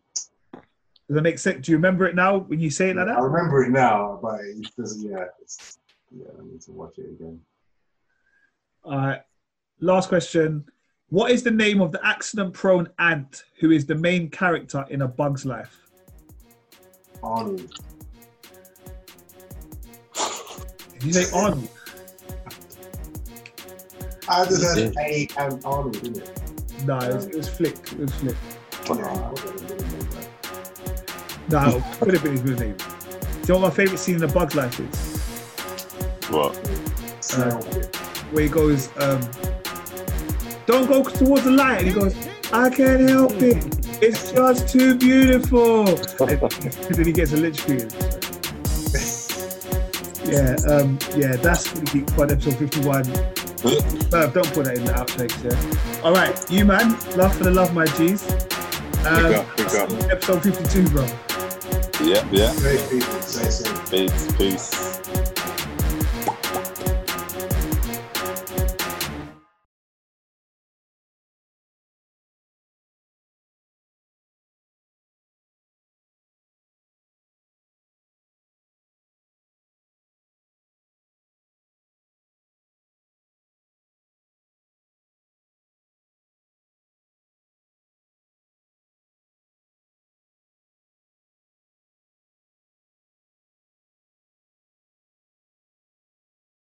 Does that make sense? Do you remember it now when you say it like that? I remember it now, but it doesn't. Yeah, it's, yeah. I need to watch it again. All right. Last question. What is the name of the accident prone ant who is the main character in A Bug's Life? Arnold. Did you say Arnold? I just Yeah. had A and Arnold, didn't it? No, it was, it was Flick. It was Flick. Yeah, I wasn't really know that. No, it could have been his good name. Do you know what my favourite scene in A Bug's Life is? What? Smell it. Where he goes, um, don't go towards the light. And he goes, I can't help it. It's just too beautiful. And then he gets electrocuted. Yeah, um, yeah, that's Fully Geek Pod episode 51. Merv, don't put that in the outtakes, yeah? All right, you man, love for the love, my G's. Um, Big up, big up. Episode 52, bro. Yeah, yeah. Great people. Peace, peace.